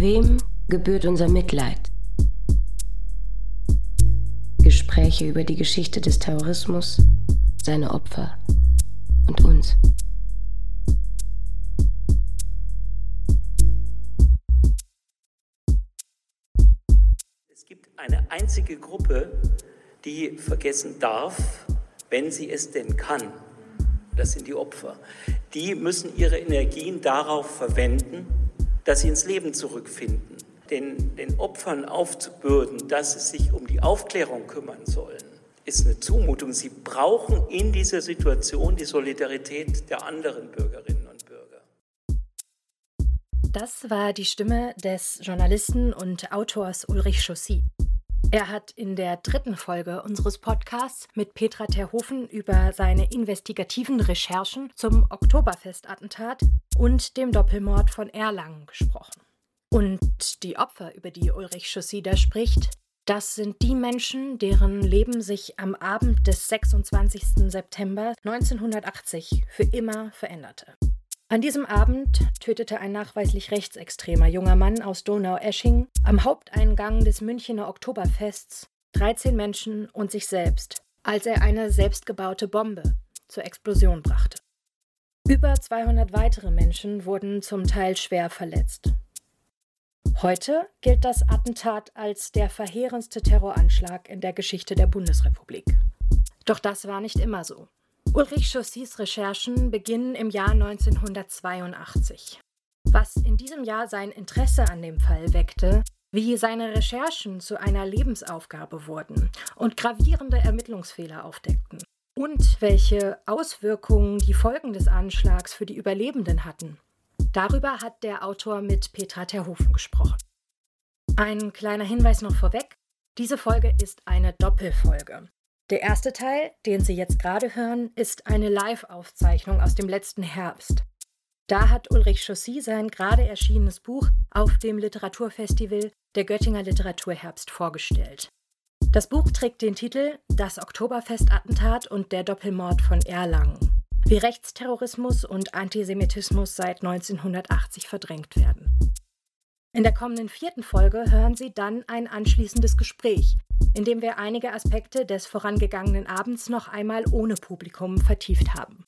Wem gebührt unser Mitleid? Gespräche über die Geschichte des Terrorismus, seine Opfer und uns. Es gibt eine einzige Gruppe, die vergessen darf, wenn sie es denn kann. Das sind die Opfer. Die müssen ihre Energien darauf verwenden, dass sie ins Leben zurückfinden. Den, den Opfern aufzubürden, dass sie sich um die Aufklärung kümmern sollen, ist eine Zumutung. Sie brauchen in dieser Situation die Solidarität der anderen Bürgerinnen und Bürger. Das war die Stimme des Journalisten und Autors Ulrich Chaussy. Er hat in der dritten Folge unseres Podcasts mit Petra Terhofen über seine investigativen Recherchen zum Oktoberfestattentat und dem Doppelmord von Erlangen gesprochen. Und die Opfer, über die Ulrich Chaussy spricht, das sind die Menschen, deren Leben sich am Abend des 26. September 1980 für immer veränderte. An diesem Abend tötete ein nachweislich rechtsextremer junger Mann aus Donaueschingen am Haupteingang des Münchener Oktoberfests 13 Menschen und sich selbst, als er eine selbstgebaute Bombe zur Explosion brachte. Über 200 weitere Menschen wurden zum Teil schwer verletzt. Heute gilt das Attentat als der verheerendste Terroranschlag in der Geschichte der Bundesrepublik. Doch das war nicht immer so. Ulrich Chaussys Recherchen beginnen im Jahr 1982. Was in diesem Jahr sein Interesse an dem Fall weckte, wie seine Recherchen zu einer Lebensaufgabe wurden und gravierende Ermittlungsfehler aufdeckten und welche Auswirkungen die Folgen des Anschlags für die Überlebenden hatten. Darüber hat der Autor mit Petra Terhofen gesprochen. Ein kleiner Hinweis noch vorweg. Diese Folge ist eine Doppelfolge. Der erste Teil, den Sie jetzt gerade hören, ist eine Live-Aufzeichnung aus dem letzten Herbst. Da hat Ulrich Chaussy sein gerade erschienenes Buch auf dem Literaturfestival der Göttinger Literaturherbst vorgestellt. Das Buch trägt den Titel Das Oktoberfestattentat und der Doppelmord von Erlangen. Wie Rechtsterrorismus und Antisemitismus seit 1980 verdrängt werden. In der kommenden vierten Folge hören Sie dann ein anschließendes Gespräch in wir einige Aspekte des vorangegangenen Abends noch einmal ohne Publikum vertieft haben.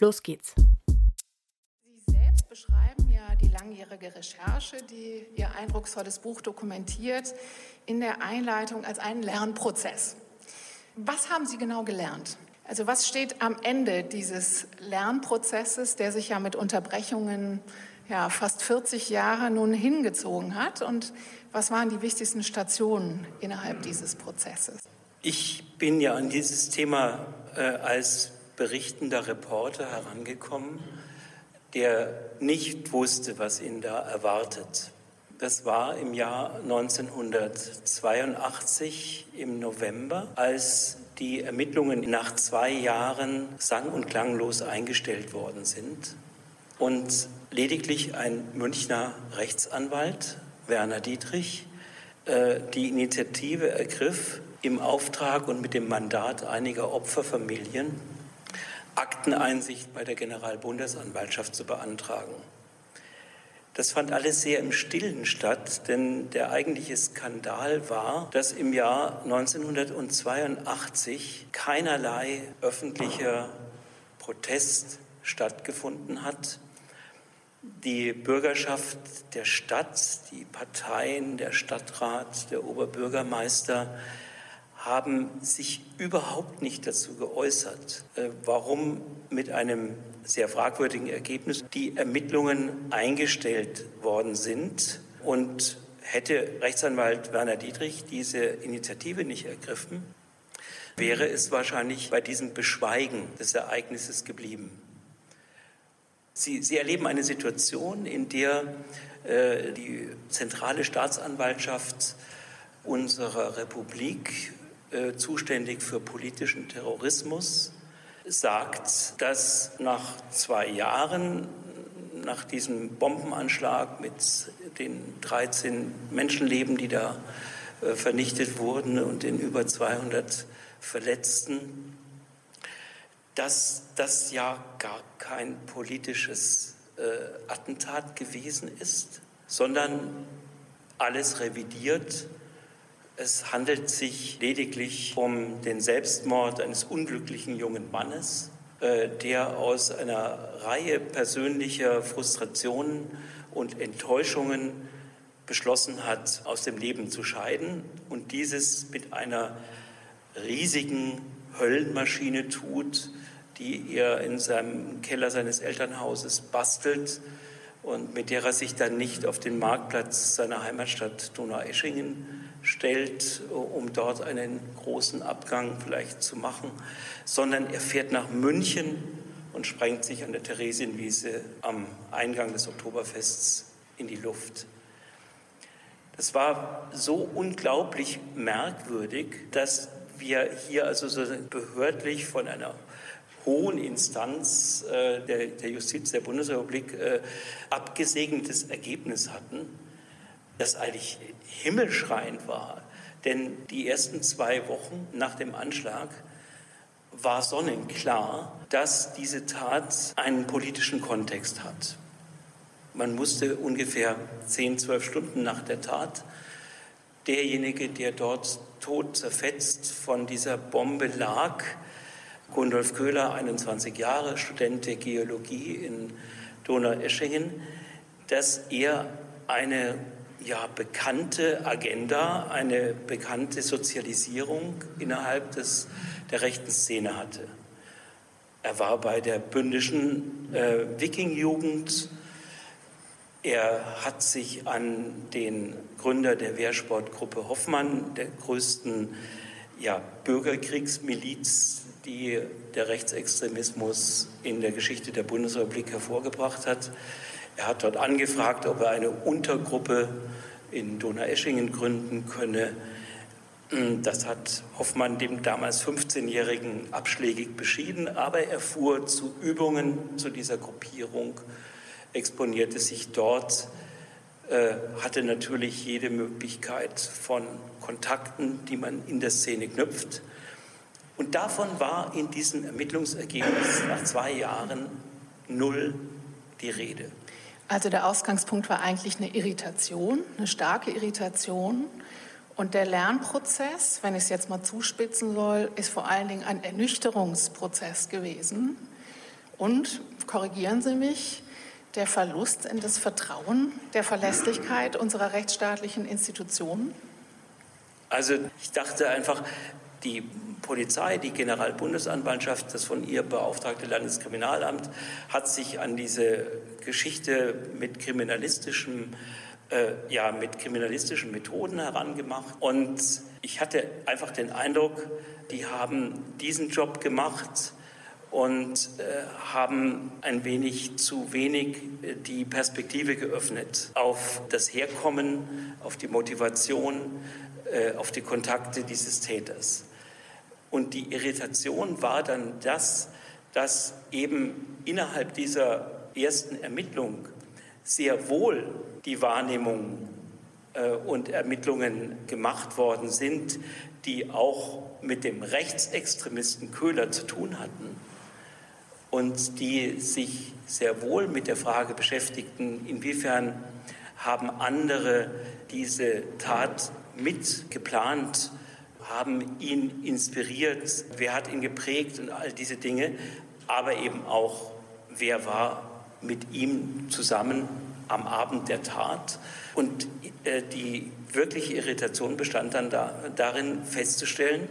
Los geht's. Sie selbst beschreiben ja die langjährige Recherche, die Ihr eindrucksvolles Buch dokumentiert, in der Einleitung als einen Lernprozess. Was haben Sie genau gelernt? Also was steht am Ende dieses Lernprozesses, der sich ja mit Unterbrechungen ja, fast 40 Jahre nun hingezogen hat? Und was waren die wichtigsten Stationen innerhalb dieses Prozesses? Ich bin ja an dieses Thema äh, als berichtender Reporter herangekommen, der nicht wusste, was ihn da erwartet. Das war im Jahr 1982 im November, als die Ermittlungen nach zwei Jahren sang- und klanglos eingestellt worden sind und lediglich ein Münchner Rechtsanwalt, Werner Dietrich, äh, die Initiative ergriff, im Auftrag und mit dem Mandat einiger Opferfamilien Akteneinsicht bei der Generalbundesanwaltschaft zu beantragen. Das fand alles sehr im Stillen statt, denn der eigentliche Skandal war, dass im Jahr 1982 keinerlei öffentlicher Protest stattgefunden hat die Bürgerschaft der Stadt, die Parteien, der Stadtrat, der Oberbürgermeister haben sich überhaupt nicht dazu geäußert, äh, warum mit einem sehr fragwürdigen Ergebnis die Ermittlungen eingestellt worden sind. Und hätte Rechtsanwalt Werner Dietrich diese Initiative nicht ergriffen, wäre es wahrscheinlich bei diesem Beschweigen des Ereignisses geblieben. Sie, Sie erleben eine Situation, in der äh, die zentrale Staatsanwaltschaft unserer Republik, äh, zuständig für politischen Terrorismus, sagt, dass nach zwei Jahren, nach diesem Bombenanschlag mit den 13 Menschenleben, die da äh, vernichtet wurden und den über 200 Verletzten, dass das ja gar kein politisches äh, Attentat gewesen ist, sondern alles revidiert. Es handelt sich lediglich um den Selbstmord eines unglücklichen jungen Mannes, äh, der aus einer Reihe persönlicher Frustrationen und Enttäuschungen beschlossen hat, aus dem Leben zu scheiden und dieses mit einer riesigen Höllenmaschine tut, die er in seinem Keller seines Elternhauses bastelt und mit der er sich dann nicht auf den Marktplatz seiner Heimatstadt Donaueschingen stellt, um dort einen großen Abgang vielleicht zu machen, sondern er fährt nach München und sprengt sich an der Theresienwiese am Eingang des Oktoberfests in die Luft. Das war so unglaublich merkwürdig, dass wir hier also so behördlich von einer hohen Instanz äh, der, der, Justiz der Bundesrepublik äh, abgesegnetes Ergebnis hatten, das eigentlich himmelschreiend war. Denn die ersten zwei Wochen nach dem Anschlag war sonnenklar, dass diese Tat einen politischen Kontext hat. Man musste ungefähr zehn, zwölf Stunden nach der Tat derjenige, der dort tot zerfetzt von dieser Bombe lag, Gundolf Köhler, 21 Jahre, Student der Geologie in Donaueschingen, dass er eine ja, bekannte Agenda, eine bekannte Sozialisierung innerhalb des, der rechten Szene hatte. Er war bei der bündischen äh, Wiking-Jugend er hat sich an den Gründer der Wehrsportgruppe Hoffmann, der größten ja, Bürgerkriegsmiliz, die der Rechtsextremismus in der Geschichte der Bundesrepublik hervorgebracht hat. Er hat dort angefragt, ob er eine Untergruppe in Donaueschingen gründen könne. Das hat Hoffmann dem damals 15-Jährigen abschlägig beschieden, aber er fuhr zu Übungen zu dieser Gruppierung exponierte sich dort, äh, hatte natürlich jede Möglichkeit von Kontakten, die man in der Szene knüpft. Und davon war in diesem Ermittlungsergebnis nach zwei Jahren null die Rede. Also der Ausgangspunkt war eigentlich eine Irritation, eine starke Irritation. Und der Lernprozess, wenn ich es jetzt mal zuspitzen soll, ist vor allen Dingen ein Ernüchterungsprozess gewesen. Und, korrigieren Sie mich, der Verlust in das Vertrauen, der Verlässlichkeit unserer rechtsstaatlichen Institutionen? Also ich dachte einfach, die Polizei, die Generalbundesanwaltschaft, das von ihr beauftragte Landeskriminalamt hat sich an diese Geschichte mit kriminalistischem äh, ja, mit kriminalistischen Methoden herangemacht. Und ich hatte einfach den Eindruck, die haben diesen Job gemacht, und äh, haben ein wenig zu wenig äh, die Perspektive geöffnet auf das Herkommen, auf die Motivation, äh, auf die Kontakte dieses Täters. Und die Irritation war dann das, dass eben innerhalb dieser ersten Ermittlung sehr wohl die Wahrnehmung äh, und Ermittlungen gemacht worden sind, die auch mit dem Rechtsextremisten Köhler zu tun hatten und die sich sehr wohl mit der Frage beschäftigten, inwiefern haben andere diese Tat mitgeplant, haben ihn inspiriert, wer hat ihn geprägt und all diese Dinge, aber eben auch, wer war mit ihm zusammen am Abend der Tat. Und äh, die wirkliche Irritation bestand dann da, darin festzustellen,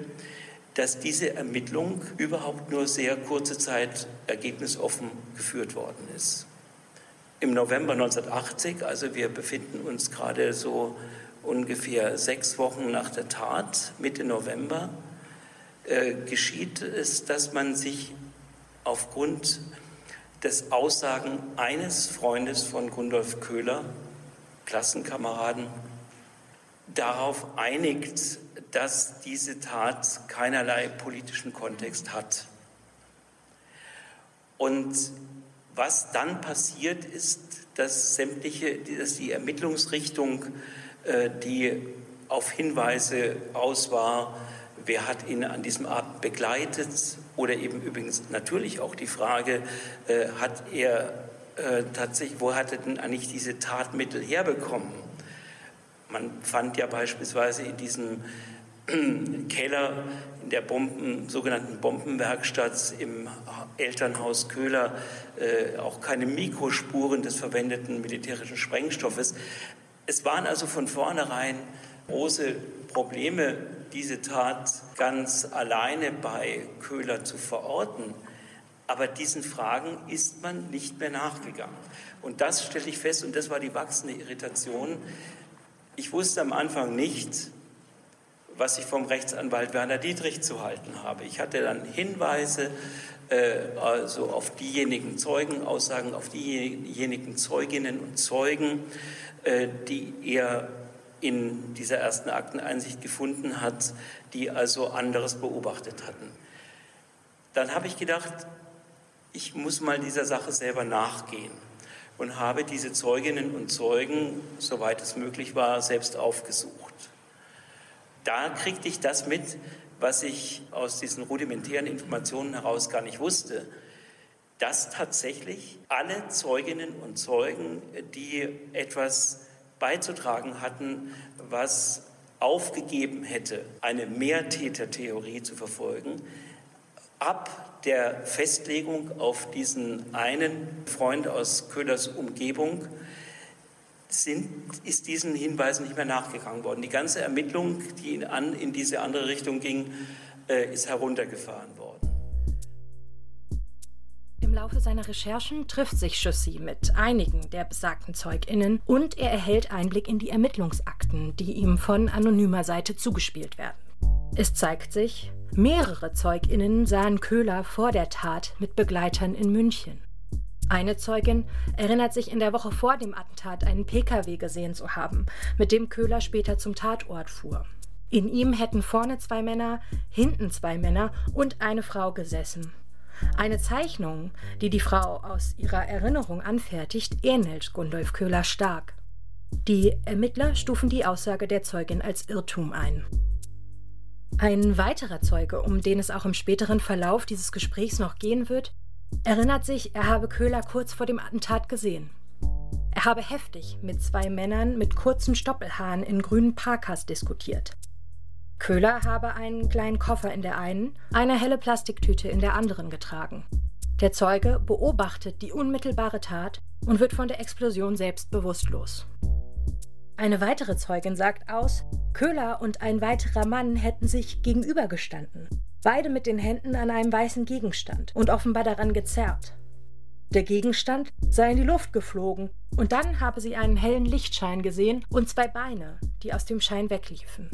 dass diese Ermittlung überhaupt nur sehr kurze Zeit ergebnisoffen geführt worden ist. Im November 1980, also wir befinden uns gerade so ungefähr sechs Wochen nach der Tat, Mitte November, äh, geschieht es, dass man sich aufgrund des Aussagen eines Freundes von Gundolf Köhler, Klassenkameraden, darauf einigt, dass diese Tat keinerlei politischen Kontext hat. Und was dann passiert ist, dass sämtliche, dass die Ermittlungsrichtung, die auf Hinweise aus war, wer hat ihn an diesem Abend begleitet oder eben übrigens natürlich auch die Frage, äh, hat er äh, tatsächlich, wo hatte denn eigentlich diese Tatmittel herbekommen? Man fand ja beispielsweise in diesem Keller in der Bomben, sogenannten Bombenwerkstatt im Elternhaus Köhler äh, auch keine Mikrospuren des verwendeten militärischen Sprengstoffes. Es waren also von vornherein große Probleme, diese Tat ganz alleine bei Köhler zu verorten. Aber diesen Fragen ist man nicht mehr nachgegangen. Und das stelle ich fest, und das war die wachsende Irritation. Ich wusste am Anfang nicht, was ich vom Rechtsanwalt Werner Dietrich zu halten habe. Ich hatte dann Hinweise äh, also auf diejenigen Zeugenaussagen, auf diejenigen Zeuginnen und Zeugen, die er in dieser ersten Akteneinsicht gefunden hat, die also anderes beobachtet hatten. Dann habe ich gedacht, ich muss mal dieser Sache selber nachgehen und habe diese Zeuginnen und Zeugen, soweit es möglich war, selbst aufgesucht. Da kriegte ich das mit, was ich aus diesen rudimentären Informationen heraus gar nicht wusste, dass tatsächlich alle Zeuginnen und Zeugen, die etwas beizutragen hatten, was aufgegeben hätte, eine Mehrtätertheorie zu verfolgen, ab der Festlegung auf diesen einen Freund aus Köhlers Umgebung sind, ist diesen Hinweisen nicht mehr nachgegangen worden. Die ganze Ermittlung, die in, an, in diese andere Richtung ging, äh, ist heruntergefahren worden. Im Laufe seiner Recherchen trifft sich Chaussy mit einigen der besagten ZeugInnen und er erhält Einblick in die Ermittlungsakten, die ihm von anonymer Seite zugespielt werden. Es zeigt sich, mehrere ZeugInnen sahen Köhler vor der Tat mit Begleitern in München. Eine Zeugin erinnert sich in der Woche vor dem Attentat einen Pkw gesehen zu haben, mit dem Köhler später zum Tatort fuhr. In ihm hätten vorne zwei Männer, hinten zwei Männer und eine Frau gesessen. Eine Zeichnung, die die Frau aus ihrer Erinnerung anfertigt, ähnelt Gundolf Köhler stark. Die Ermittler stufen die Aussage der Zeugin als Irrtum ein. Ein weiterer Zeuge, um den es auch im späteren Verlauf dieses Gesprächs noch gehen wird, erinnert sich, er habe Köhler kurz vor dem Attentat gesehen. Er habe heftig mit zwei Männern mit kurzen Stoppelhaaren in grünen Parkas diskutiert. Köhler habe einen kleinen Koffer in der einen, eine helle Plastiktüte in der anderen getragen. Der Zeuge beobachtet die unmittelbare Tat und wird von der Explosion selbst bewusstlos. Eine weitere Zeugin sagt aus, Köhler und ein weiterer Mann hätten sich gegenübergestanden beide mit den Händen an einem weißen Gegenstand und offenbar daran gezerrt. Der Gegenstand sei in die Luft geflogen und dann habe sie einen hellen Lichtschein gesehen und zwei Beine, die aus dem Schein wegliefen.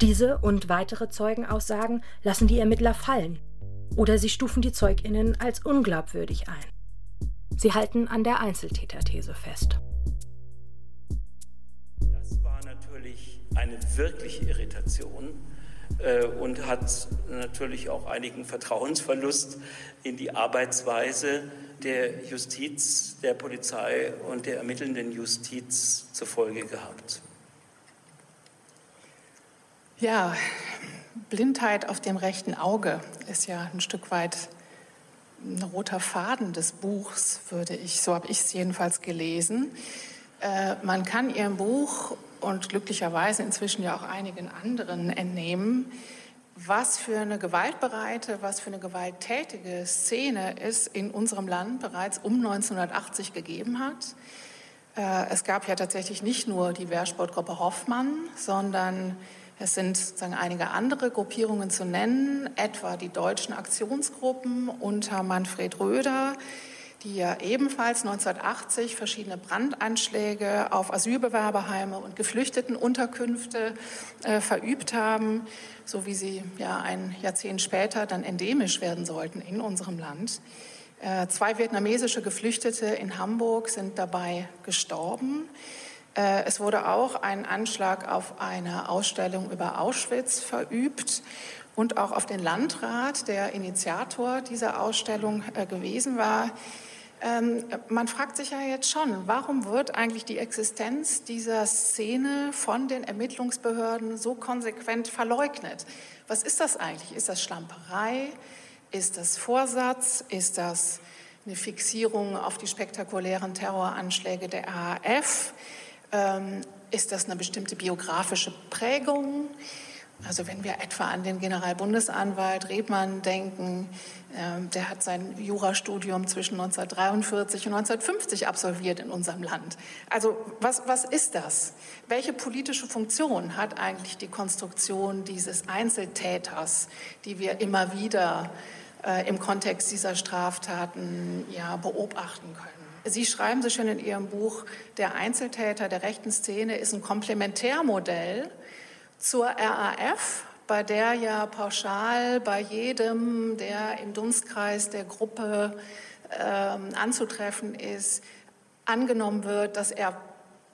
Diese und weitere Zeugenaussagen lassen die Ermittler fallen oder sie stufen die Zeuginnen als unglaubwürdig ein. Sie halten an der Einzeltäterthese fest. Das war natürlich eine wirkliche Irritation äh, und hat natürlich auch einigen Vertrauensverlust in die Arbeitsweise der Justiz, der Polizei und der ermittelnden Justiz zur Folge gehabt. Ja, Blindheit auf dem rechten Auge ist ja ein Stück weit ein roter Faden des Buchs, würde ich, so habe ich es jedenfalls gelesen. Äh, man kann Ihrem Buch und glücklicherweise inzwischen ja auch einigen anderen entnehmen, was für eine gewaltbereite, was für eine gewalttätige Szene es in unserem Land bereits um 1980 gegeben hat. Äh, es gab ja tatsächlich nicht nur die Wehrsportgruppe Hoffmann, sondern es sind sozusagen einige andere Gruppierungen zu nennen, etwa die deutschen Aktionsgruppen unter Manfred Röder, die ja ebenfalls 1980 verschiedene Brandanschläge auf Asylbewerberheime und Geflüchtetenunterkünfte äh, verübt haben, so wie sie ja ein Jahrzehnt später dann endemisch werden sollten in unserem Land. Äh, zwei vietnamesische Geflüchtete in Hamburg sind dabei gestorben. Äh, es wurde auch ein Anschlag auf eine Ausstellung über Auschwitz verübt und auch auf den Landrat, der Initiator dieser Ausstellung äh, gewesen war. Ähm, man fragt sich ja jetzt schon, warum wird eigentlich die Existenz dieser Szene von den Ermittlungsbehörden so konsequent verleugnet? Was ist das eigentlich? Ist das Schlamperei? Ist das Vorsatz? Ist das eine Fixierung auf die spektakulären Terroranschläge der RAF. Ähm, ist das eine bestimmte biografische Prägung? Also wenn wir etwa an den Generalbundesanwalt Rebmann denken, äh, der hat sein Jurastudium zwischen 1943 und 1950 absolviert in unserem Land. Also was, was ist das? Welche politische Funktion hat eigentlich die Konstruktion dieses Einzeltäters, die wir immer wieder äh, im Kontext dieser Straftaten ja, beobachten können? Sie schreiben so schön in Ihrem Buch, der Einzeltäter der rechten Szene ist ein Komplementärmodell zur RAF, bei der ja pauschal bei jedem, der im Dunstkreis der Gruppe ähm, anzutreffen ist, angenommen wird, dass er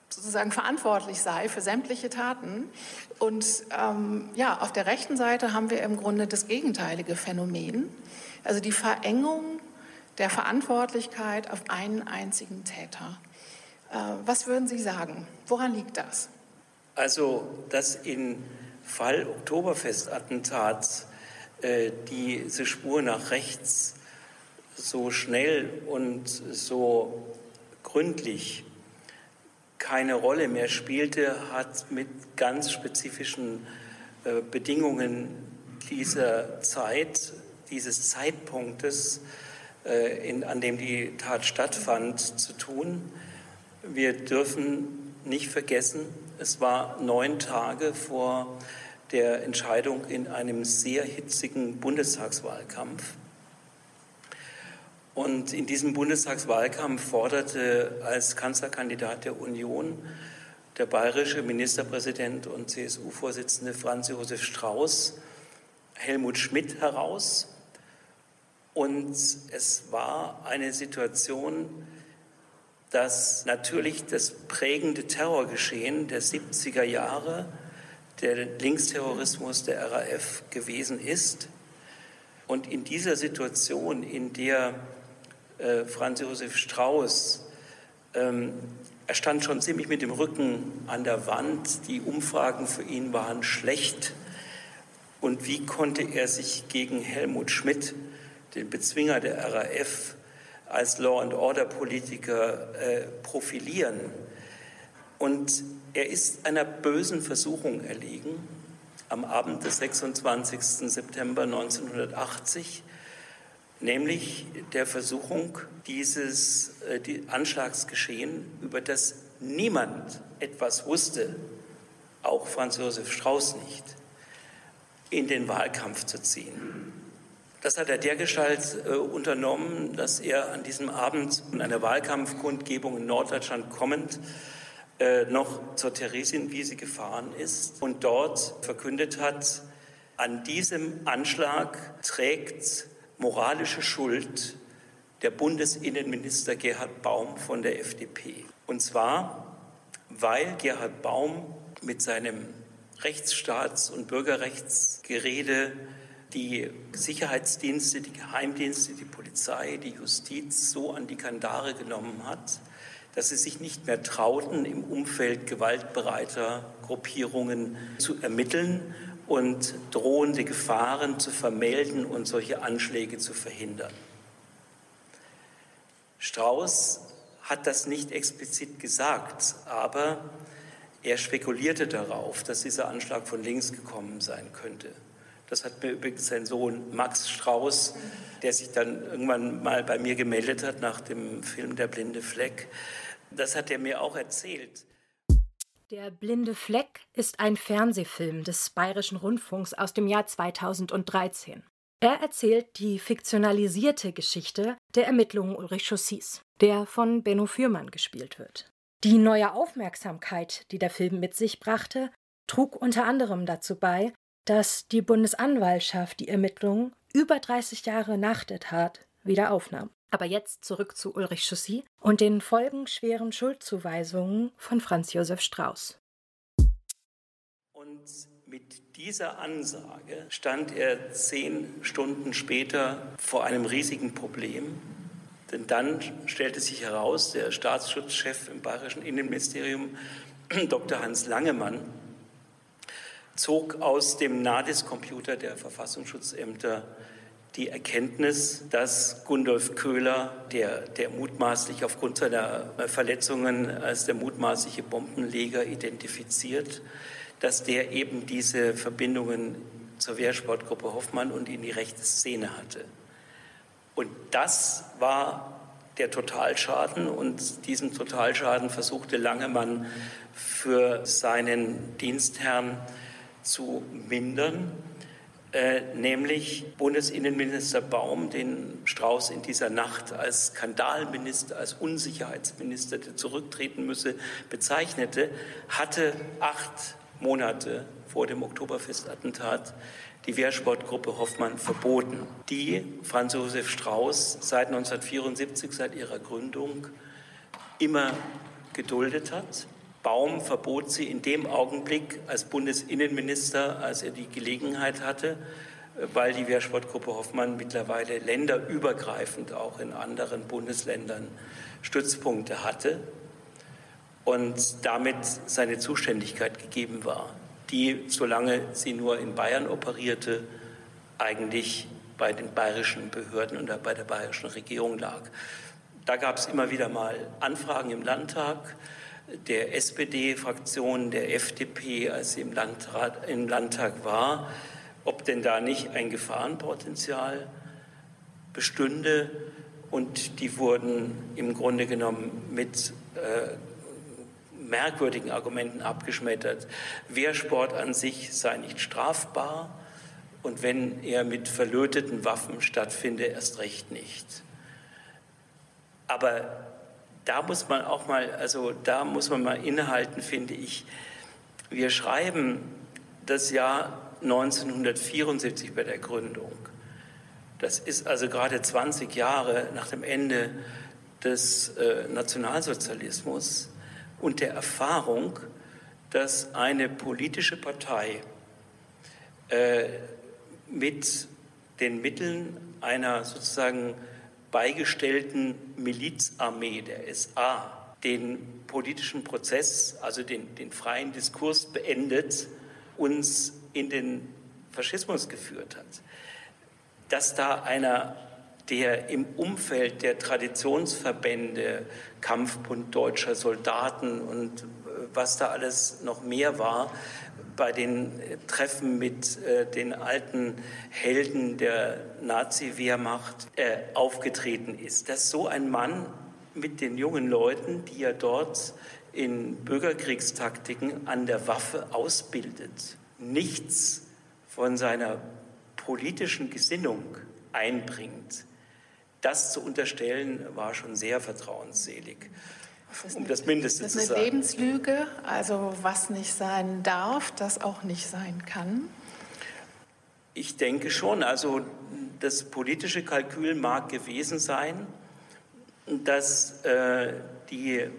sozusagen verantwortlich sei für sämtliche Taten. Und ähm, ja, auf der rechten Seite haben wir im Grunde das gegenteilige Phänomen, also die Verengung der Verantwortlichkeit auf einen einzigen Täter. Äh, was würden Sie sagen? Woran liegt das? Also, dass in Fall Oktoberfestattentat äh, diese Spur nach rechts so schnell und so gründlich keine Rolle mehr spielte, hat mit ganz spezifischen äh, Bedingungen dieser Zeit, dieses Zeitpunktes, äh, in, an dem die Tat stattfand, zu tun. Wir dürfen nicht vergessen, es war neun Tage vor der Entscheidung in einem sehr hitzigen Bundestagswahlkampf. Und in diesem Bundestagswahlkampf forderte als Kanzlerkandidat der Union der bayerische Ministerpräsident und CSU-Vorsitzende Franz Josef Strauß Helmut Schmidt heraus. Und es war eine Situation, dass natürlich das prägende Terrorgeschehen der 70er Jahre, der Linksterrorismus der RAF gewesen ist. Und in dieser Situation, in der äh, Franz Josef Strauß, ähm, er stand schon ziemlich mit dem Rücken an der Wand, die Umfragen für ihn waren schlecht. Und wie konnte er sich gegen Helmut Schmidt, den Bezwinger der RAF, als Law-and-Order-Politiker äh, profilieren. Und er ist einer bösen Versuchung erlegen am Abend des 26. September 1980, nämlich der Versuchung, dieses äh, die Anschlagsgeschehen, über das niemand etwas wusste, auch Franz Josef Strauß nicht, in den Wahlkampf zu ziehen. Das hat er dergestalt äh, unternommen, dass er an diesem Abend in einer Wahlkampfkundgebung in Norddeutschland kommend äh, noch zur Theresienwiese gefahren ist und dort verkündet hat, an diesem Anschlag trägt moralische Schuld der Bundesinnenminister Gerhard Baum von der FDP. Und zwar, weil Gerhard Baum mit seinem Rechtsstaats- und Bürgerrechtsgerede die Sicherheitsdienste, die Geheimdienste, die Polizei, die Justiz so an die Kandare genommen hat, dass sie sich nicht mehr trauten, im Umfeld gewaltbereiter Gruppierungen zu ermitteln und drohende Gefahren zu vermelden und solche Anschläge zu verhindern. Strauß hat das nicht explizit gesagt, aber er spekulierte darauf, dass dieser Anschlag von links gekommen sein könnte. Das hat mir übrigens sein Sohn Max Strauß, der sich dann irgendwann mal bei mir gemeldet hat nach dem Film Der blinde Fleck. Das hat er mir auch erzählt. Der blinde Fleck ist ein Fernsehfilm des Bayerischen Rundfunks aus dem Jahr 2013. Er erzählt die fiktionalisierte Geschichte der Ermittlungen Ulrich Chaussis, der von Benno Fürmann gespielt wird. Die neue Aufmerksamkeit, die der Film mit sich brachte, trug unter anderem dazu bei, dass die Bundesanwaltschaft die Ermittlungen über 30 Jahre nach der Tat wieder aufnahm. Aber jetzt zurück zu Ulrich Chaussy und den folgenschweren Schuldzuweisungen von Franz Josef Strauß. Und mit dieser Ansage stand er zehn Stunden später vor einem riesigen Problem. Denn dann stellte sich heraus, der Staatsschutzchef im Bayerischen Innenministerium, Dr. Hans Langemann, zog aus dem NADIS-Computer der Verfassungsschutzämter die Erkenntnis, dass Gundolf Köhler, der, der mutmaßlich aufgrund seiner Verletzungen als der mutmaßliche Bombenleger identifiziert, dass der eben diese Verbindungen zur Wehrsportgruppe Hoffmann und in die rechte Szene hatte. Und das war der Totalschaden und diesen Totalschaden versuchte Langemann für seinen Dienstherrn zu mindern, äh, nämlich Bundesinnenminister Baum, den Strauß in dieser Nacht als Skandalminister, als Unsicherheitsminister, der zurücktreten müsse, bezeichnete, hatte acht Monate vor dem Oktoberfestattentat die Wehrsportgruppe Hoffmann verboten, die Franz Josef Strauß seit 1974, seit ihrer Gründung, immer geduldet hat. Baum verbot sie in dem Augenblick als Bundesinnenminister, als er die Gelegenheit hatte, weil die Wehrsportgruppe Hoffmann mittlerweile länderübergreifend auch in anderen Bundesländern Stützpunkte hatte und damit seine Zuständigkeit gegeben war die, solange sie nur in Bayern operierte, eigentlich bei den bayerischen Behörden und bei der bayerischen Regierung lag. Da gab es immer wieder mal Anfragen im Landtag der SPD-Fraktion, der FDP, als sie im, Landrat, im Landtag war, ob denn da nicht ein Gefahrenpotenzial bestünde. Und die wurden im Grunde genommen mit äh, merkwürdigen Argumenten abgeschmettert. Wehrsport an sich sei nicht strafbar und wenn er mit verlöteten Waffen stattfinde, erst recht nicht. Aber da muss man auch mal, also da muss man mal innehalten, finde ich. Wir schreiben das Jahr 1974 bei der Gründung. Das ist also gerade 20 Jahre nach dem Ende des äh, Nationalsozialismus und der Erfahrung, dass eine politische Partei äh, mit den Mitteln einer sozusagen beigestellten Milizarmee der SA den politischen Prozess, also den, den freien Diskurs beendet, uns in den Faschismus geführt hat. Dass da einer der im Umfeld der Traditionsverbände, Kampfbund deutscher Soldaten und äh, was da alles noch mehr war, bei den Treffen mit äh, den alten Helden der Nazi-Wehrmacht äh, aufgetreten ist. Dass so ein Mann mit den jungen Leuten, die er dort in Bürgerkriegstaktiken an der Waffe ausbildet, nichts von seiner politischen Gesinnung einbringt, das zu unterstellen, war schon sehr vertrauensselig. Das um das Mindeste das zu sagen. Das ist eine Lebenslüge, also was nicht sein darf, das auch nicht sein kann. Ich denke schon. Also das politische Kalkül mag gewesen sein, dass äh, die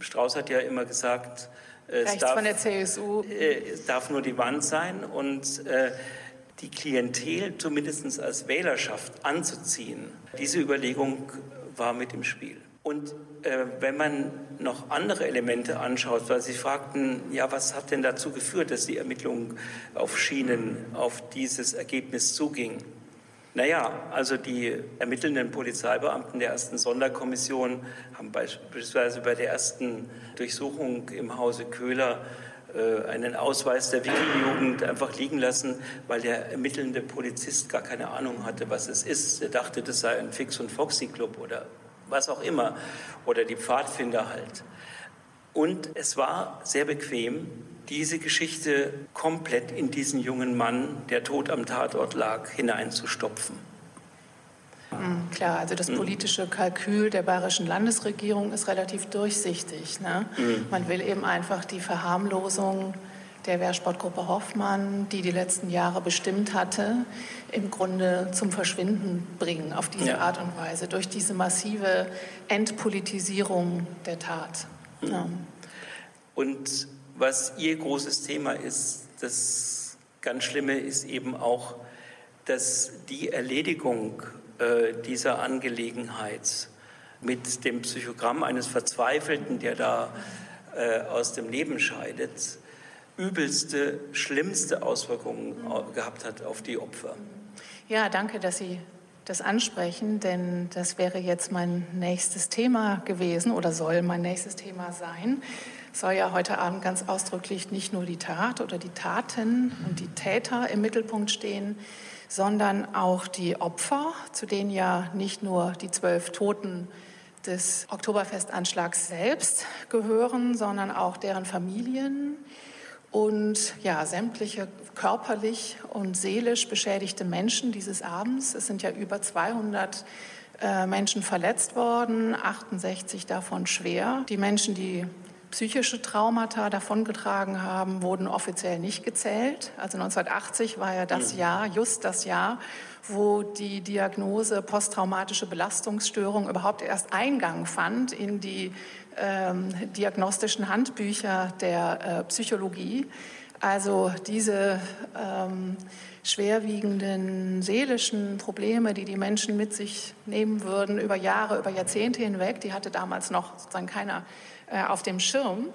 Strauß hat ja immer gesagt, äh, es darf. Äh, es darf nur die Wand sein und äh, die Klientel zumindest als Wählerschaft anzuziehen. Diese Überlegung war mit im Spiel. Und äh, wenn man noch andere Elemente anschaut, weil Sie fragten, ja, was hat denn dazu geführt, dass die Ermittlungen auf Schienen auf dieses Ergebnis zugingen? Naja, also die ermittelnden Polizeibeamten der ersten Sonderkommission haben beispielsweise bei der ersten Durchsuchung im Hause Köhler äh, einen Ausweis der Wickeljugend einfach liegen lassen, weil der ermittelnde Polizist gar keine Ahnung hatte, was es ist. Er dachte, das sei ein Fix- und Foxy-Club oder was auch immer oder die Pfadfinder halt. Und es war sehr bequem, diese Geschichte komplett in diesen jungen Mann, der tot am Tatort lag, hineinzustopfen. Mhm, klar, also das mhm. politische Kalkül der bayerischen Landesregierung ist relativ durchsichtig. Ne? Mhm. Man will eben einfach die Verharmlosung der Wehrsportgruppe Hoffmann, die die letzten Jahre bestimmt hatte, im Grunde zum Verschwinden bringen, auf diese ja. Art und Weise, durch diese massive Entpolitisierung der Tat. Mhm. Ja. Und was Ihr großes Thema ist, das ganz Schlimme ist eben auch, dass die Erledigung äh, dieser Angelegenheit mit dem Psychogramm eines Verzweifelten, der da äh, aus dem Leben scheidet, übelste, schlimmste Auswirkungen gehabt hat auf die Opfer. Ja, danke, dass Sie das ansprechen, denn das wäre jetzt mein nächstes Thema gewesen oder soll mein nächstes Thema sein. Soll ja heute Abend ganz ausdrücklich nicht nur die Tat oder die Taten und die Täter im Mittelpunkt stehen, sondern auch die Opfer, zu denen ja nicht nur die zwölf Toten des Oktoberfestanschlags selbst gehören, sondern auch deren Familien und ja, sämtliche körperlich und seelisch beschädigte Menschen dieses Abends. Es sind ja über 200 äh, Menschen verletzt worden, 68 davon schwer. Die Menschen, die psychische Traumata davongetragen haben, wurden offiziell nicht gezählt. Also 1980 war ja das mhm. Jahr, just das Jahr, wo die Diagnose posttraumatische Belastungsstörung überhaupt erst Eingang fand in die ähm, diagnostischen Handbücher der äh, Psychologie. Also diese ähm, schwerwiegenden seelischen Probleme, die die Menschen mit sich nehmen würden über Jahre, über Jahrzehnte hinweg, die hatte damals noch sozusagen keiner äh, auf dem Schirm.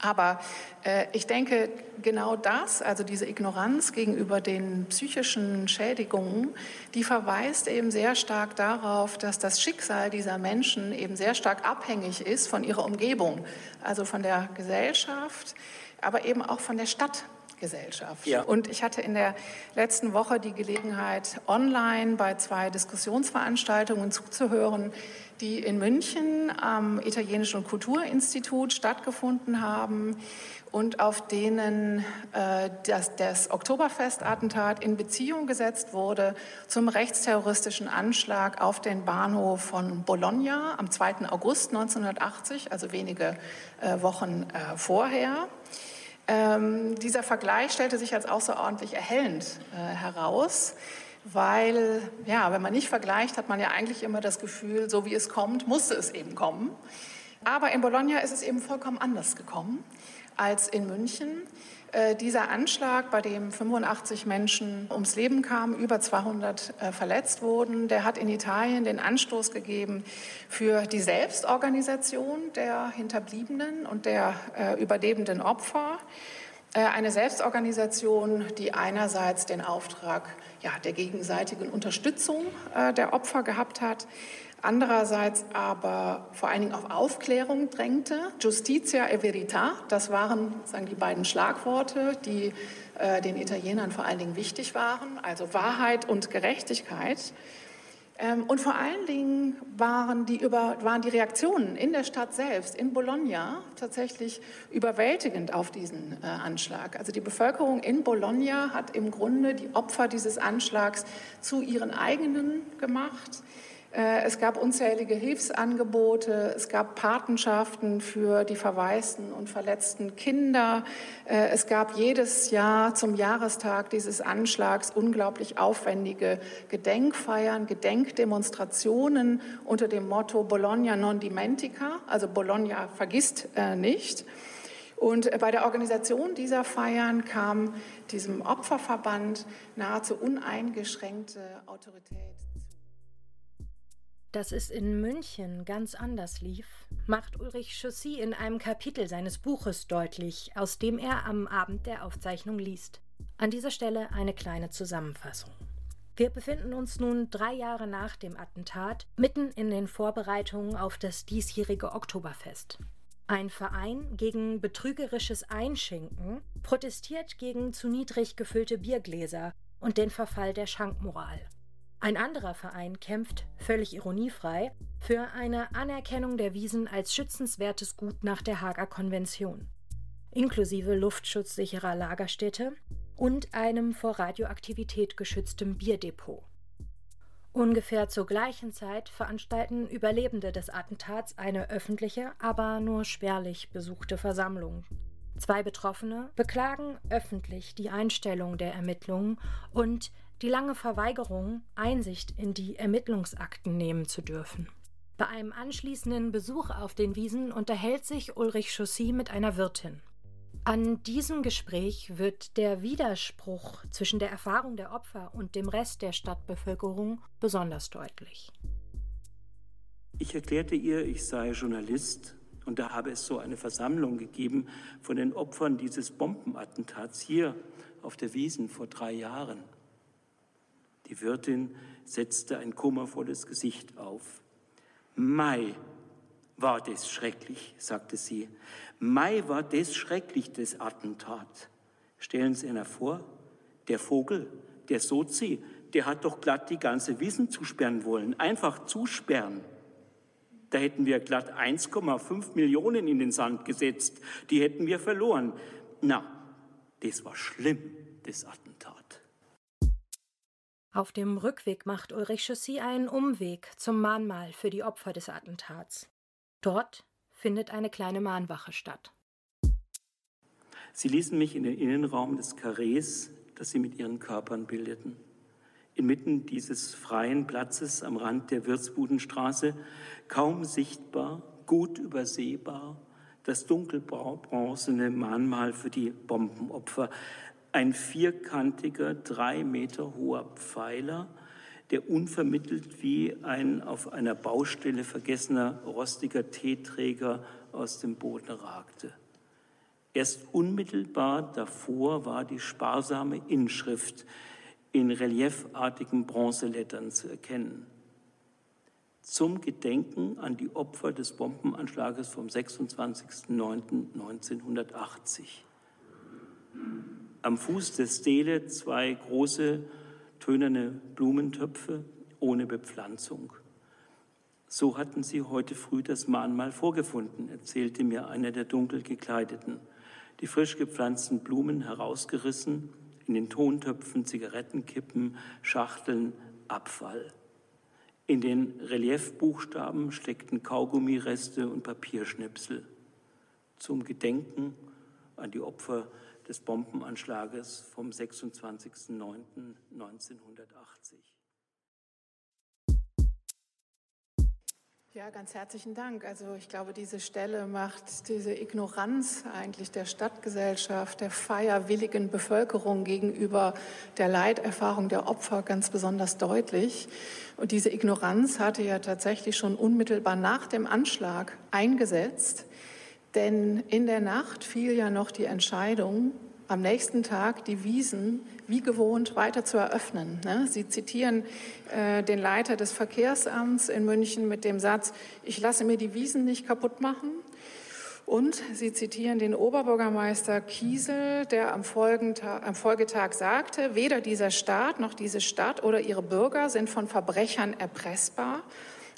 Aber äh, ich denke, genau das, also diese Ignoranz gegenüber den psychischen Schädigungen, die verweist eben sehr stark darauf, dass das Schicksal dieser Menschen eben sehr stark abhängig ist von ihrer Umgebung, also von der Gesellschaft, aber eben auch von der Stadt. Gesellschaft. Ja. Und ich hatte in der letzten Woche die Gelegenheit, online bei zwei Diskussionsveranstaltungen zuzuhören, die in München am Italienischen Kulturinstitut stattgefunden haben und auf denen äh, das, das Oktoberfestattentat in Beziehung gesetzt wurde zum rechtsterroristischen Anschlag auf den Bahnhof von Bologna am 2. August 1980, also wenige äh, Wochen äh, vorher. Ähm, dieser Vergleich stellte sich als außerordentlich erhellend äh, heraus weil, ja, wenn man nicht vergleicht, hat man ja eigentlich immer das Gefühl, so wie es kommt, musste es eben kommen. Aber in Bologna ist es eben vollkommen anders gekommen als in München. Äh, dieser Anschlag, bei dem 85 Menschen ums Leben kamen, über 200 äh, verletzt wurden, der hat in Italien den Anstoß gegeben für die Selbstorganisation der Hinterbliebenen und der äh, überlebenden Opfer. Äh, eine Selbstorganisation, die einerseits den Auftrag ja, der gegenseitigen Unterstützung äh, der Opfer gehabt hat, andererseits aber vor allen Dingen auf Aufklärung drängte. Justitia e Verità, das waren sagen die beiden Schlagworte, die äh, den Italienern vor allen Dingen wichtig waren, also Wahrheit und Gerechtigkeit. Ähm, und vor allen Dingen waren die, über, waren die Reaktionen in der Stadt selbst, in Bologna, tatsächlich überwältigend auf diesen äh, Anschlag. Also die Bevölkerung in Bologna hat im Grunde die Opfer dieses Anschlags zu ihren eigenen gemacht. Äh, es gab unzählige Hilfsangebote, es gab Patenschaften für die verwaisten und verletzten Kinder. Äh, es gab jedes Jahr zum Jahrestag dieses Anschlags unglaublich aufwendige Gedenkfeiern, Gedenkdemonstrationen unter dem Motto Bologna non dimentica, also Bologna vergisst äh, nicht. Und bei der Organisation dieser Feiern kam diesem Opferverband nahezu uneingeschränkte Autorität dass es in München ganz anders lief, macht Ulrich Chaussy in einem Kapitel seines Buches deutlich, aus dem er am Abend der Aufzeichnung liest. An dieser Stelle eine kleine Zusammenfassung. Wir befinden uns nun drei Jahre nach dem Attentat mitten in den Vorbereitungen auf das diesjährige Oktoberfest. Ein Verein gegen betrügerisches Einschinken protestiert gegen zu niedrig gefüllte Biergläser und den Verfall der Schankmoral. Ein anderer Verein kämpft, völlig ironiefrei, für eine Anerkennung der Wiesen als schützenswertes Gut nach der Haager Konvention, inklusive luftschutzsicherer Lagerstätte und einem vor Radioaktivität geschütztem Bierdepot. Ungefähr zur gleichen Zeit veranstalten Überlebende des Attentats eine öffentliche, aber nur spärlich besuchte Versammlung. Zwei Betroffene beklagen öffentlich die Einstellung der Ermittlungen und die lange Verweigerung, Einsicht in die Ermittlungsakten nehmen zu dürfen. Bei einem anschließenden Besuch auf den Wiesen unterhält sich Ulrich Chaussy mit einer Wirtin. An diesem Gespräch wird der Widerspruch zwischen der Erfahrung der Opfer und dem Rest der Stadtbevölkerung besonders deutlich. Ich erklärte ihr, ich sei Journalist und da habe es so eine Versammlung gegeben von den Opfern dieses Bombenattentats hier auf der Wiesen vor drei Jahren. Die Wirtin setzte ein kummervolles Gesicht auf. Mai, war das schrecklich, sagte sie. Mai war das schrecklich, das Attentat. Stellen Sie sich vor, der Vogel, der Sozi, der hat doch glatt die ganze Wiesen zusperren wollen. Einfach zusperren. Da hätten wir glatt 1,5 Millionen in den Sand gesetzt. Die hätten wir verloren. Na, das war schlimm, das Attentat. Auf dem Rückweg macht Ulrich Chaussy einen Umweg zum Mahnmal für die Opfer des Attentats. Dort findet eine kleine Mahnwache statt. Sie ließen mich in den Innenraum des Karrees, das sie mit ihren Körpern bildeten. Inmitten dieses freien Platzes am Rand der Wirtsbudenstraße, kaum sichtbar, gut übersehbar, das dunkelbronzene Mahnmal für die Bombenopfer, ein vierkantiger, drei Meter hoher Pfeiler, der unvermittelt wie ein auf einer Baustelle vergessener rostiger Teeträger aus dem Boden ragte. Erst unmittelbar davor war die sparsame Inschrift in reliefartigen Bronzelettern zu erkennen. Zum Gedenken an die Opfer des Bombenanschlages vom 26.09.1980. Am Fuß der Stele zwei große tönerne Blumentöpfe ohne Bepflanzung. So hatten sie heute früh das Mahnmal vorgefunden, erzählte mir einer der dunkel gekleideten. Die frisch gepflanzten Blumen herausgerissen, in den Tontöpfen Zigarettenkippen, Schachteln, Abfall. In den Reliefbuchstaben steckten Kaugummireste und Papierschnipsel. Zum Gedenken an die Opfer des Bombenanschlages vom 26.09.1980. Ja, ganz herzlichen Dank. Also ich glaube, diese Stelle macht diese Ignoranz eigentlich der Stadtgesellschaft, der feierwilligen Bevölkerung gegenüber der Leiterfahrung der Opfer ganz besonders deutlich. Und diese Ignoranz hatte ja tatsächlich schon unmittelbar nach dem Anschlag eingesetzt. Denn in der Nacht fiel ja noch die Entscheidung, am nächsten Tag die Wiesen wie gewohnt weiter zu eröffnen. Ne? Sie zitieren äh, den Leiter des Verkehrsamts in München mit dem Satz, ich lasse mir die Wiesen nicht kaputt machen. Und Sie zitieren den Oberbürgermeister Kiesel, der am, am Folgetag sagte, weder dieser Staat noch diese Stadt oder ihre Bürger sind von Verbrechern erpressbar.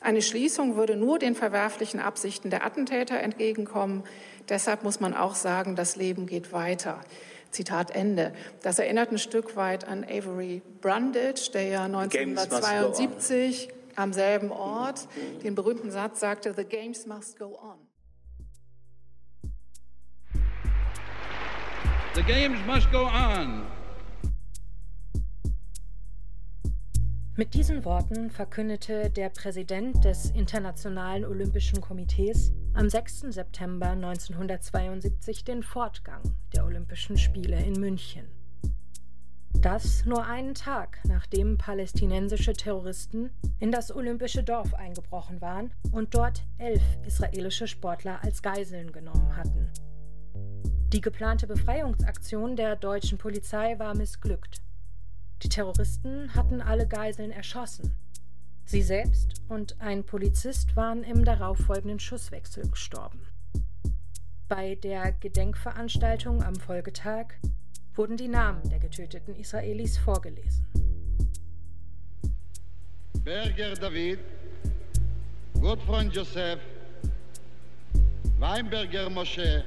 Eine Schließung würde nur den verwerflichen Absichten der Attentäter entgegenkommen. Deshalb muss man auch sagen, das Leben geht weiter. Zitat Ende. Das erinnert ein Stück weit an Avery Brundage, der ja 1972 am selben Ort den berühmten Satz sagte, The games must go on. The games must go on. Mit diesen Worten verkündete der Präsident des Internationalen Olympischen Komitees am 6. September 1972 den Fortgang der Olympischen Spiele in München. Das nur einen Tag nachdem palästinensische Terroristen in das olympische Dorf eingebrochen waren und dort elf israelische Sportler als Geiseln genommen hatten. Die geplante Befreiungsaktion der deutschen Polizei war missglückt. Die Terroristen hatten alle Geiseln erschossen. Sie selbst und ein Polizist waren im darauffolgenden Schusswechsel gestorben. Bei der Gedenkveranstaltung am Folgetag wurden die Namen der getöteten Israelis vorgelesen. Berger David, Gottfreund Josef, Weinberger Moshe,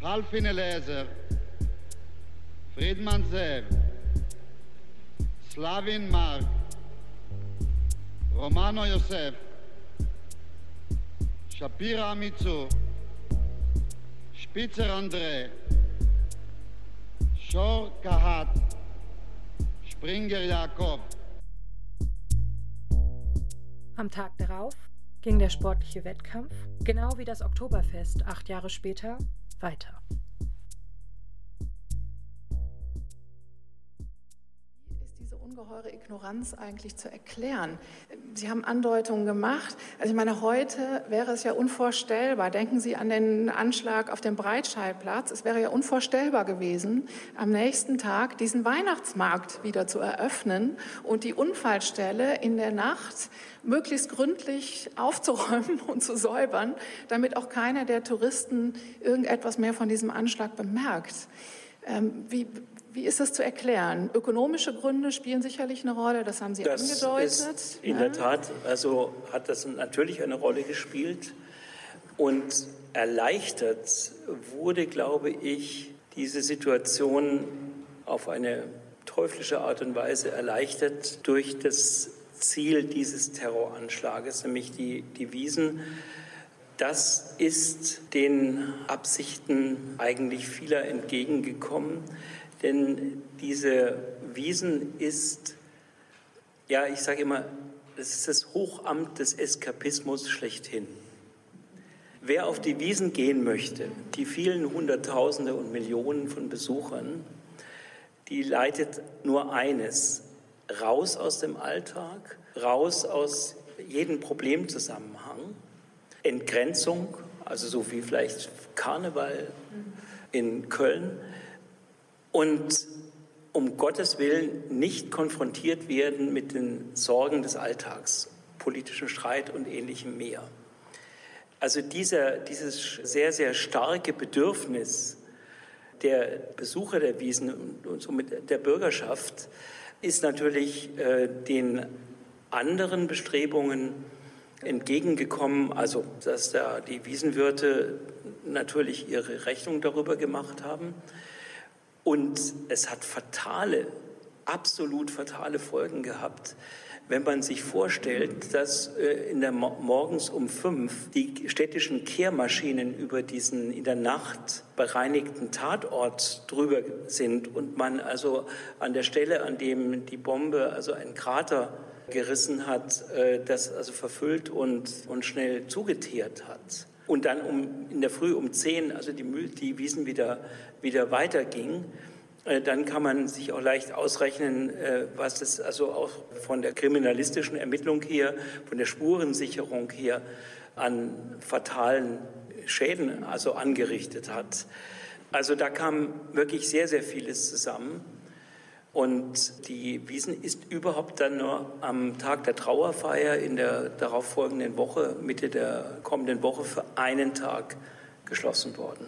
Halfin Eliezer, Friedman Zev, Slavin Mark, Romano Yosef, Shapira Amitzu, Spitzer André, Shor Kahat, Springer Jakob. Am Tag darauf ging der sportliche Wettkampf, genau wie das Oktoberfest acht Jahre später, weiter. Ungeheure Ignoranz eigentlich zu erklären. Sie haben Andeutungen gemacht. Also ich meine, heute wäre es ja unvorstellbar. Denken Sie an den Anschlag auf dem Breitscheidplatz. Es wäre ja unvorstellbar gewesen, am nächsten Tag diesen Weihnachtsmarkt wieder zu eröffnen und die Unfallstelle in der Nacht möglichst gründlich aufzuräumen und zu säubern, damit auch keiner der Touristen irgendetwas mehr von diesem Anschlag bemerkt. Ähm, wie, wie ist das zu erklären? Ökonomische Gründe spielen sicherlich eine Rolle, das haben Sie das angedeutet. Ist in ja. der Tat, also hat das natürlich eine Rolle gespielt. Und erleichtert wurde, glaube ich, diese Situation auf eine teuflische Art und Weise erleichtert durch das Ziel dieses Terroranschlages, nämlich die, die Wiesen. Das ist den Absichten eigentlich vieler entgegengekommen, denn diese Wiesen ist, ja, ich sage immer, es ist das Hochamt des Eskapismus schlechthin. Wer auf die Wiesen gehen möchte, die vielen Hunderttausende und Millionen von Besuchern, die leitet nur eines, raus aus dem Alltag, raus aus jedem Problemzusammenhang, Entgrenzung, also so wie vielleicht Karneval in Köln und um Gottes Willen nicht konfrontiert werden mit den Sorgen des Alltags, politischen Streit und ähnlichem mehr. Also dieser, dieses sehr, sehr starke Bedürfnis der Besucher der Wiesen und somit der Bürgerschaft, ist natürlich äh, den anderen Bestrebungen entgegengekommen, also dass da die Wiesenwirte natürlich ihre Rechnung darüber gemacht haben. Und es hat fatale, absolut fatale Folgen gehabt, wenn man sich vorstellt, dass äh, in der morgens um fünf die städtischen Kehrmaschinen über diesen in der Nacht bereinigten Tatort drüber sind und man also an der Stelle, an dem die Bombe also einen Krater gerissen hat, äh, das also verfüllt und, und schnell zugeteert hat. Und dann um, in der Früh um zehn, also die, die Wiesen wieder, wieder weiterging. Äh, dann kann man sich auch leicht ausrechnen, äh, was es also auch von der kriminalistischen Ermittlung her, von der Spurensicherung her an fatalen Schäden also angerichtet hat. Also da kam wirklich sehr, sehr vieles zusammen. Und die Wiesen ist überhaupt dann nur am Tag der Trauerfeier in der darauffolgenden Woche, Mitte der kommenden Woche, für einen Tag geschlossen worden.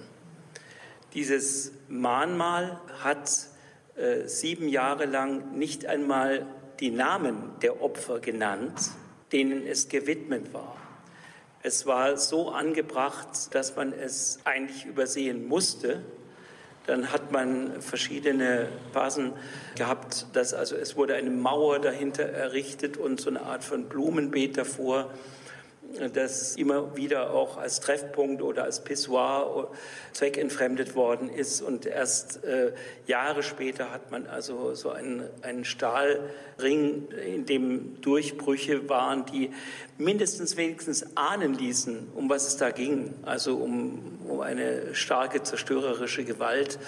Dieses Mahnmal hat äh, sieben Jahre lang nicht einmal die Namen der Opfer genannt, denen es gewidmet war. Es war so angebracht, dass man es eigentlich übersehen musste. Dann hat man verschiedene Phasen gehabt, dass also es wurde eine Mauer dahinter errichtet und so eine Art von Blumenbeet davor das immer wieder auch als Treffpunkt oder als Pissoir zweckentfremdet worden ist. Und erst äh, Jahre später hat man also so einen, einen Stahlring, in dem Durchbrüche waren, die mindestens wenigstens ahnen ließen, um was es da ging. Also um, um eine starke zerstörerische Gewalt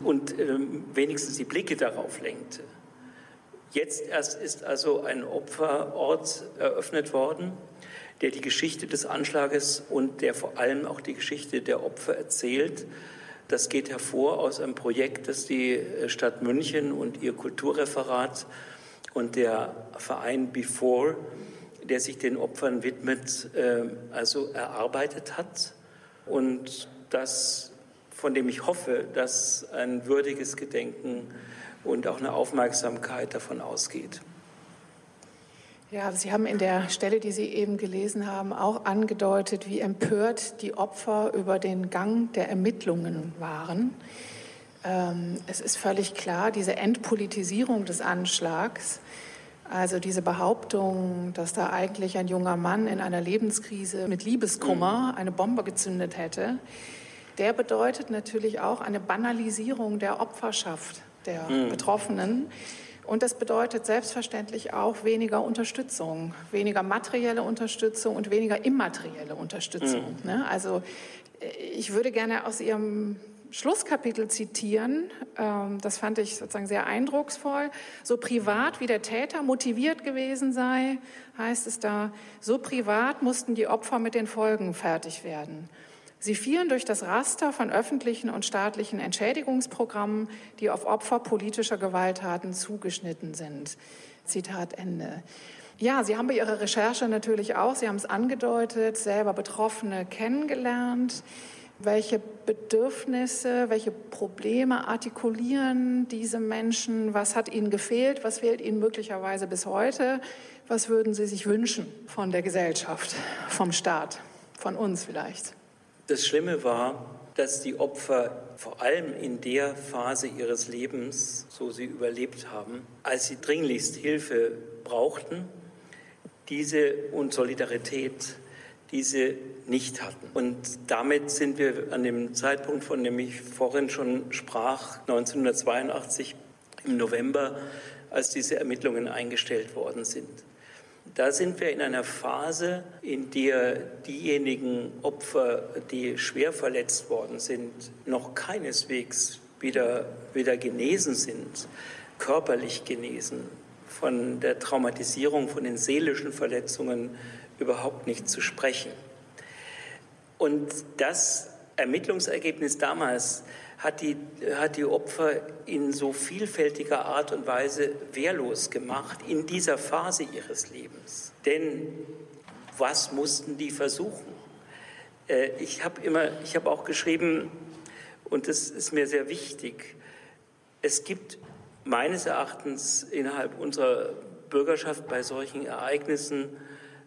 und äh, wenigstens die Blicke darauf lenkte. Jetzt erst ist also ein Opferort eröffnet worden der die Geschichte des Anschlages und der vor allem auch die Geschichte der Opfer erzählt. Das geht hervor aus einem Projekt, das die Stadt München und ihr Kulturreferat und der Verein Before, der sich den Opfern widmet, äh, also erarbeitet hat. Und das, von dem ich hoffe, dass ein würdiges Gedenken und auch eine Aufmerksamkeit davon ausgeht. Ja, Sie haben in der Stelle, die Sie eben gelesen haben, auch angedeutet, wie empört die Opfer über den Gang der Ermittlungen waren. Ähm, es ist völlig klar, diese Entpolitisierung des Anschlags, also diese Behauptung, dass da eigentlich ein junger Mann in einer Lebenskrise mit Liebeskummer mhm. eine Bombe gezündet hätte, der bedeutet natürlich auch eine Banalisierung der Opferschaft der mhm. Betroffenen und das bedeutet selbstverständlich auch weniger Unterstützung, weniger materielle Unterstützung und weniger immaterielle Unterstützung. Mhm. Ne? Also äh, ich würde gerne aus Ihrem Schlusskapitel zitieren. Ähm, das fand ich sozusagen sehr eindrucksvoll. So privat wie der Täter motiviert gewesen sei, heißt es da, so privat mussten die Opfer mit den Folgen fertig werden. Sie fielen durch das Raster von öffentlichen und staatlichen Entschädigungsprogrammen, die auf Opfer politischer Gewalttaten zugeschnitten sind. Zitat Ende. Ja, Sie haben bei Ihrer Recherche natürlich auch, Sie haben es angedeutet, selber Betroffene kennengelernt. Welche Bedürfnisse, welche Probleme artikulieren diese Menschen? Was hat ihnen gefehlt? Was fehlt ihnen möglicherweise bis heute? Was würden Sie sich wünschen von der Gesellschaft, vom Staat, von uns vielleicht? Das Schlimme war, dass die Opfer vor allem in der Phase ihres Lebens, so sie überlebt haben, als sie dringlichst Hilfe brauchten, diese und Solidarität, diese nicht hatten. Und damit sind wir an dem Zeitpunkt, von dem ich vorhin schon sprach, 1982 im November, als diese Ermittlungen eingestellt worden sind. Da sind wir in einer Phase, in der diejenigen Opfer, die schwer verletzt worden sind, noch keineswegs wieder, wieder genesen sind, körperlich genesen, von der Traumatisierung, von den seelischen Verletzungen überhaupt nicht zu sprechen. Und das Ermittlungsergebnis damals hat die, hat die Opfer in so vielfältiger Art und Weise wehrlos gemacht in dieser Phase ihres Lebens. Denn was mussten die versuchen? Äh, ich habe immer, ich habe auch geschrieben, und das ist mir sehr wichtig, es gibt meines Erachtens innerhalb unserer Bürgerschaft bei solchen Ereignissen,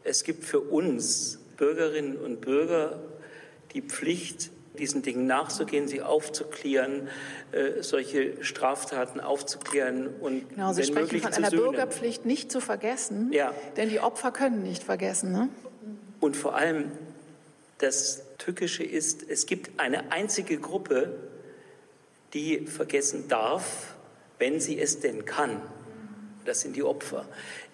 es gibt für uns Bürgerinnen und Bürger die Pflicht, diesen Dingen nachzugehen, sie aufzuklären, äh, solche Straftaten aufzuklären und genau, Sie sprechen von einer Bürgerpflicht nicht zu vergessen, ja. denn die Opfer können nicht vergessen. Ne? Und vor allem das Tückische ist, es gibt eine einzige Gruppe, die vergessen darf, wenn sie es denn kann. Das sind die Opfer.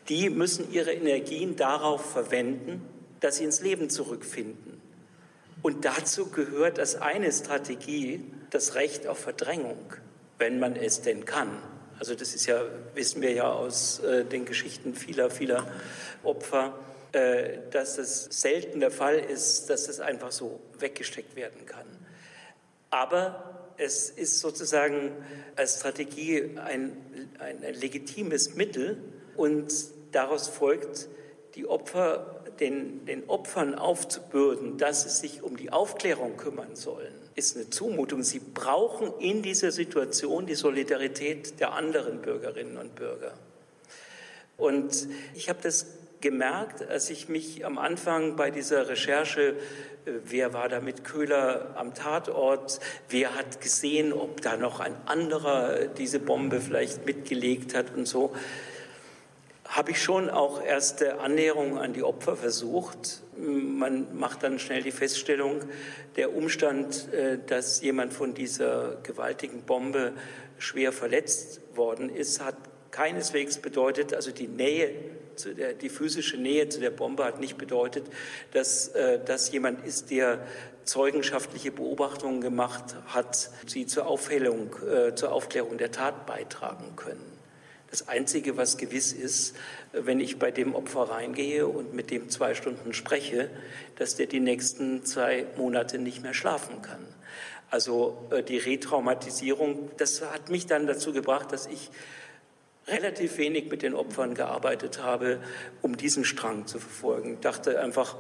Die müssen ihre Energien darauf verwenden, dass sie ins Leben zurückfinden. Und dazu gehört als eine Strategie das Recht auf Verdrängung, wenn man es denn kann. Also das ist ja, wissen wir ja aus äh, den Geschichten vieler, vieler Opfer, äh, dass es selten der Fall ist, dass es einfach so weggesteckt werden kann. Aber es ist sozusagen als Strategie ein, ein, ein legitimes Mittel und daraus folgt, die Opfer den, den Opfern aufzubürden, dass sie sich um die Aufklärung kümmern sollen, ist eine Zumutung. Sie brauchen in dieser Situation die Solidarität der anderen Bürgerinnen und Bürger. Und ich habe das gemerkt, als ich mich am Anfang bei dieser Recherche, äh, wer war da mit Köhler am Tatort, wer hat gesehen, ob da noch ein anderer diese Bombe vielleicht mitgelegt hat und so, habe ich schon auch erste Annäherungen an die Opfer versucht. Man macht dann schnell die Feststellung, der Umstand, äh, dass jemand von dieser gewaltigen Bombe schwer verletzt worden ist, hat keineswegs bedeutet, also die Nähe, der, die physische Nähe zu der Bombe hat nicht bedeutet, dass äh, das jemand ist, der zeugenschaftliche Beobachtungen gemacht hat, die zur Aufhellung, äh, zur Aufklärung der Tat beitragen können. Das Einzige, was gewiss ist, wenn ich bei dem Opfer reingehe und mit dem zwei Stunden spreche, dass der die nächsten zwei Monate nicht mehr schlafen kann. Also äh, die Retraumatisierung, das hat mich dann dazu gebracht, dass ich relativ wenig mit den Opfern gearbeitet habe, um diesen Strang zu verfolgen. Ich dachte einfach,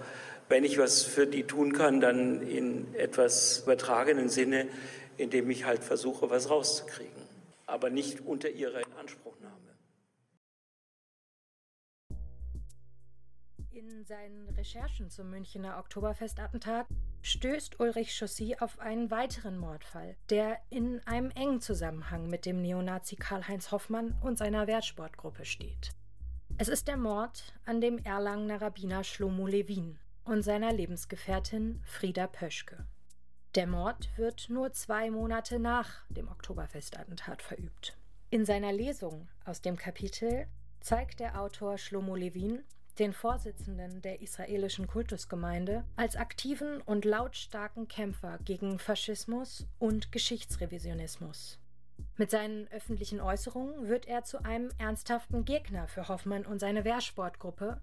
wenn ich was für die tun kann, dann in etwas übertragenen Sinne, indem ich halt versuche, was rauszukriegen, aber nicht unter ihrer Inanspruchnahme. In seinen Recherchen zum Münchner Oktoberfestattentat stößt Ulrich Chaussy auf einen weiteren Mordfall, der in einem engen Zusammenhang mit dem Neonazi Karl-Heinz Hoffmann und seiner Wertsportgruppe steht. Es ist der Mord an dem Erlangener Rabbiner Shlomo Levin und seiner Lebensgefährtin Frieda Pöschke. Der Mord wird nur zwei Monate nach dem Oktoberfestattentat verübt. In seiner Lesung aus dem Kapitel zeigt der Autor Shlomo Levin den Vorsitzenden der israelischen Kultusgemeinde, als aktiven und lautstarken Kämpfer gegen Faschismus und Geschichtsrevisionismus. Mit seinen öffentlichen Äußerungen wird er zu einem ernsthaften Gegner für Hoffmann und seine Wehrsportgruppe,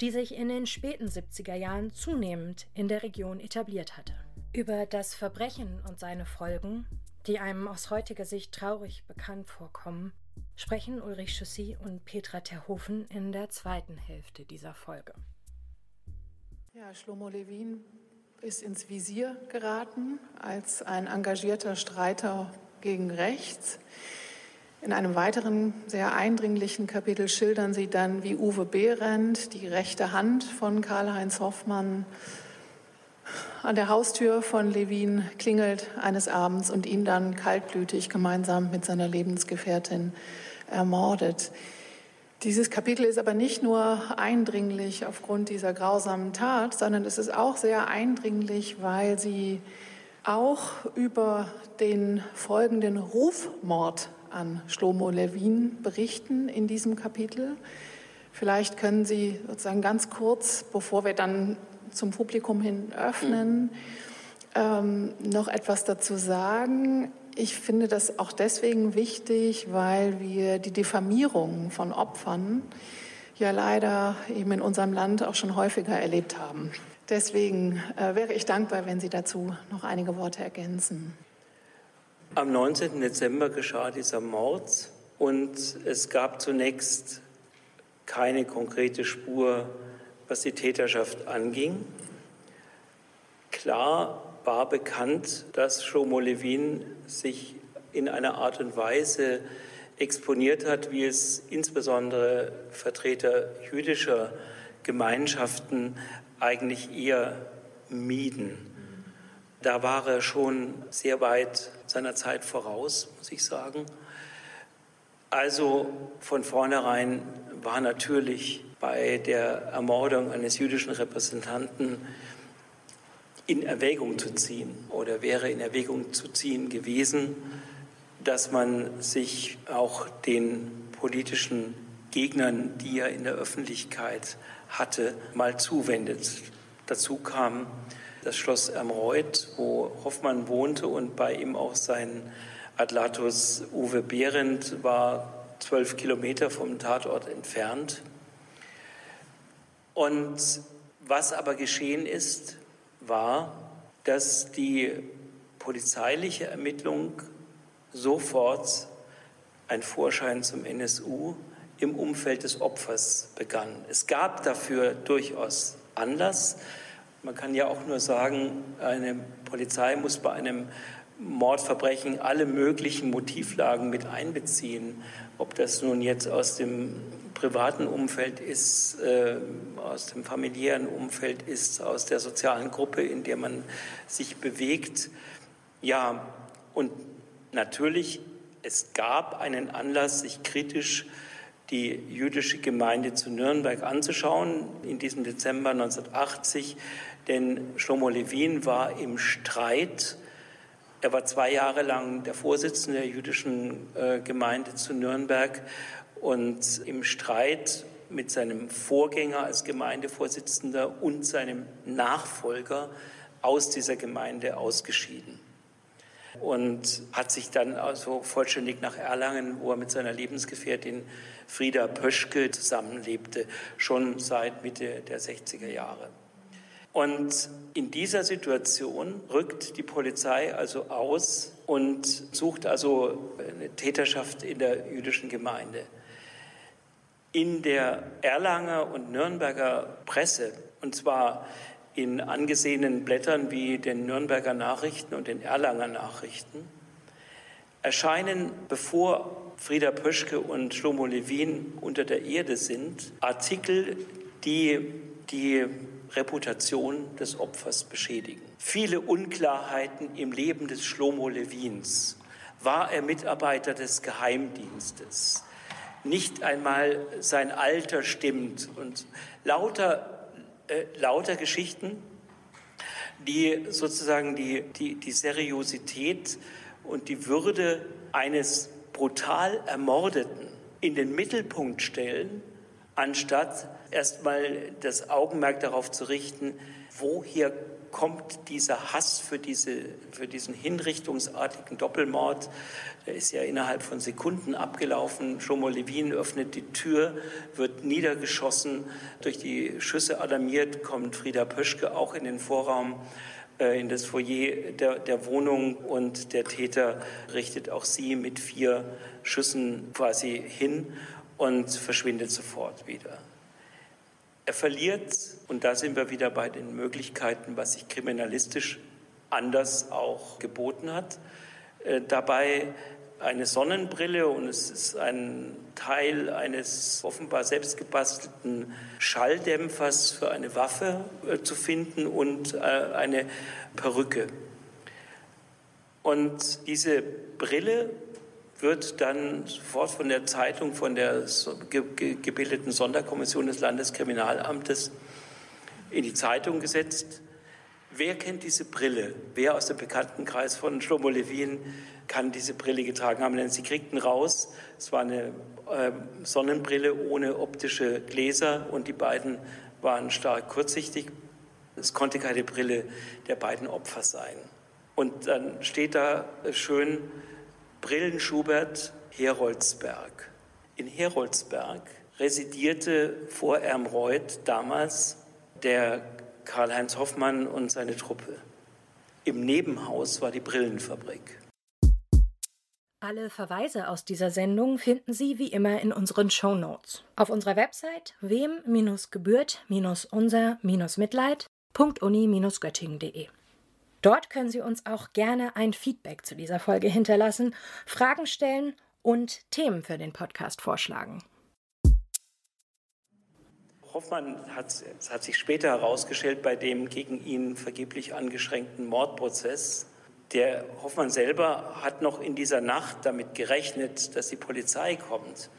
die sich in den späten 70er Jahren zunehmend in der Region etabliert hatte. Über das Verbrechen und seine Folgen, die einem aus heutiger Sicht traurig bekannt vorkommen, sprechen Ulrich Chaussy und Petra Terhofen in der zweiten Hälfte dieser Folge. Ja, Schlomo Levin ist ins Visier geraten als ein engagierter Streiter gegen rechts. In einem weiteren sehr eindringlichen Kapitel schildern sie dann, wie Uwe Behrendt, die rechte Hand von Karl-Heinz Hoffmann, an der Haustür von Levin klingelt eines Abends und ihn dann kaltblütig gemeinsam mit seiner Lebensgefährtin ermordet. Dieses Kapitel ist aber nicht nur eindringlich aufgrund dieser grausamen Tat, sondern es ist auch sehr eindringlich, weil sie auch über den folgenden Rufmord an Shlomo Levin berichten in diesem Kapitel. Vielleicht können Sie sozusagen ganz kurz, bevor wir dann zum Publikum hin öffnen, ähm, noch etwas dazu sagen. Ich finde das auch deswegen wichtig, weil wir die Diffamierung von Opfern ja leider eben in unserem Land auch schon häufiger erlebt haben. Deswegen äh, wäre ich dankbar, wenn Sie dazu noch einige Worte ergänzen. Am 19. Dezember geschah dieser Mord und es gab zunächst keine konkrete Spur, was die Täterschaft anging. Klar war bekannt, dass Shlomo Levin sich in einer Art und Weise exponiert hat, wie es insbesondere Vertreter jüdischer Gemeinschaften eigentlich eher mieden. Da war er schon sehr weit seiner Zeit voraus, muss ich sagen. Also von vornherein war natürlich bei der Ermordung eines jüdischen Repräsentanten in Erwägung zu ziehen oder wäre in Erwägung zu ziehen gewesen, dass man sich auch den politischen Gegnern, die er in der Öffentlichkeit hatte, mal zuwendet. Dazu kam das Schloss Ermreuth, wo Hoffmann wohnte und bei ihm auch sein Adlatus Uwe Behrendt war zwölf Kilometer vom Tatort entfernt. Und was aber geschehen ist, war, dass die polizeiliche Ermittlung sofort ein Vorschein zum NSU im Umfeld des Opfers begann. Es gab dafür durchaus Anlass. Man kann ja auch nur sagen, eine Polizei muss bei einem Mordverbrechen alle möglichen Motivlagen mit einbeziehen. Ob das nun jetzt aus dem privaten Umfeld ist, äh, aus dem familiären Umfeld ist, aus der sozialen Gruppe, in der man sich bewegt. Ja, und natürlich, es gab einen Anlass, sich kritisch die jüdische Gemeinde zu Nürnberg anzuschauen in diesem Dezember 1980, denn Shlomo Levin war im Streit. Er war zwei Jahre lang der Vorsitzende der jüdischen äh, Gemeinde zu Nürnberg und im Streit mit seinem Vorgänger als Gemeindevorsitzender und seinem Nachfolger aus dieser Gemeinde ausgeschieden und hat sich dann also vollständig nach Erlangen, wo er mit seiner Lebensgefährtin Frieda Pöschke zusammenlebte, schon seit Mitte der 60er Jahre. Und in dieser Situation rückt die Polizei also aus und sucht also eine Täterschaft in der jüdischen Gemeinde. In der Erlanger und Nürnberger Presse, und zwar in angesehenen Blättern wie den Nürnberger Nachrichten und den Erlanger Nachrichten, erscheinen, bevor Frieda Pöschke und Schlomo Levin unter der Erde sind, Artikel, die die Reputation des Opfers beschädigen. Viele Unklarheiten im Leben des Schlomo Levins. War er Mitarbeiter des Geheimdienstes? Nicht einmal sein Alter stimmt. Und lauter, äh, lauter Geschichten, die sozusagen die, die, die Seriosität und die Würde eines brutal Ermordeten in den Mittelpunkt stellen anstatt erstmal das Augenmerk darauf zu richten, woher kommt dieser Hass für, diese, für diesen hinrichtungsartigen Doppelmord. Der ist ja innerhalb von Sekunden abgelaufen. Shomo Levin öffnet die Tür, wird niedergeschossen, durch die Schüsse alarmiert, kommt Frieda Pöschke auch in den Vorraum äh, in das Foyer der, der, Wohnung und der Täter richtet auch sie mit vier Schüssen quasi hin und verschwindet sofort wieder. Er verliert, und da sind wir wieder bei den Möglichkeiten, was sich kriminalistisch anders auch geboten hat, äh, dabei eine Sonnenbrille und es ist ein Teil eines offenbar selbstgebastelten Schalldämpfers für eine Waffe äh, zu finden und äh, eine Perücke. Und diese Brille wird dann sofort von der Zeitung, von der gebildeten Sonderkommission des Landeskriminalamtes in die Zeitung gesetzt. Wer kennt diese Brille? Wer aus dem Bekanntenkreis von Schlomo Levin kann diese Brille getragen haben? Denn sie kriegten raus, es war eine äh, Sonnenbrille ohne optische Gläser und die beiden waren stark kurzsichtig. Es konnte keine Brille der beiden Opfer sein. Und dann steht da schön Brillenschubert Heroldsberg. In Heroldsberg residierte vor Ermreuth damals der Karl-Heinz Hoffmann und seine Truppe. Im Nebenhaus war die Brillenfabrik. Alle Verweise aus dieser Sendung finden Sie wie immer in unseren Show Notes auf unserer Website wem-gebührt-unser-mitleid.uni-göttingen.de. Dort können Sie uns auch gerne ein Feedback zu dieser Folge hinterlassen, Fragen stellen und Themen für den Podcast vorschlagen. Hoffmann hat, hat sich später herausgestellt, bei dem gegen ihn vergeblich angeschränkten Mordprozess, der Hoffmann selber hat noch in dieser Nacht damit gerechnet, dass die Polizei kommt.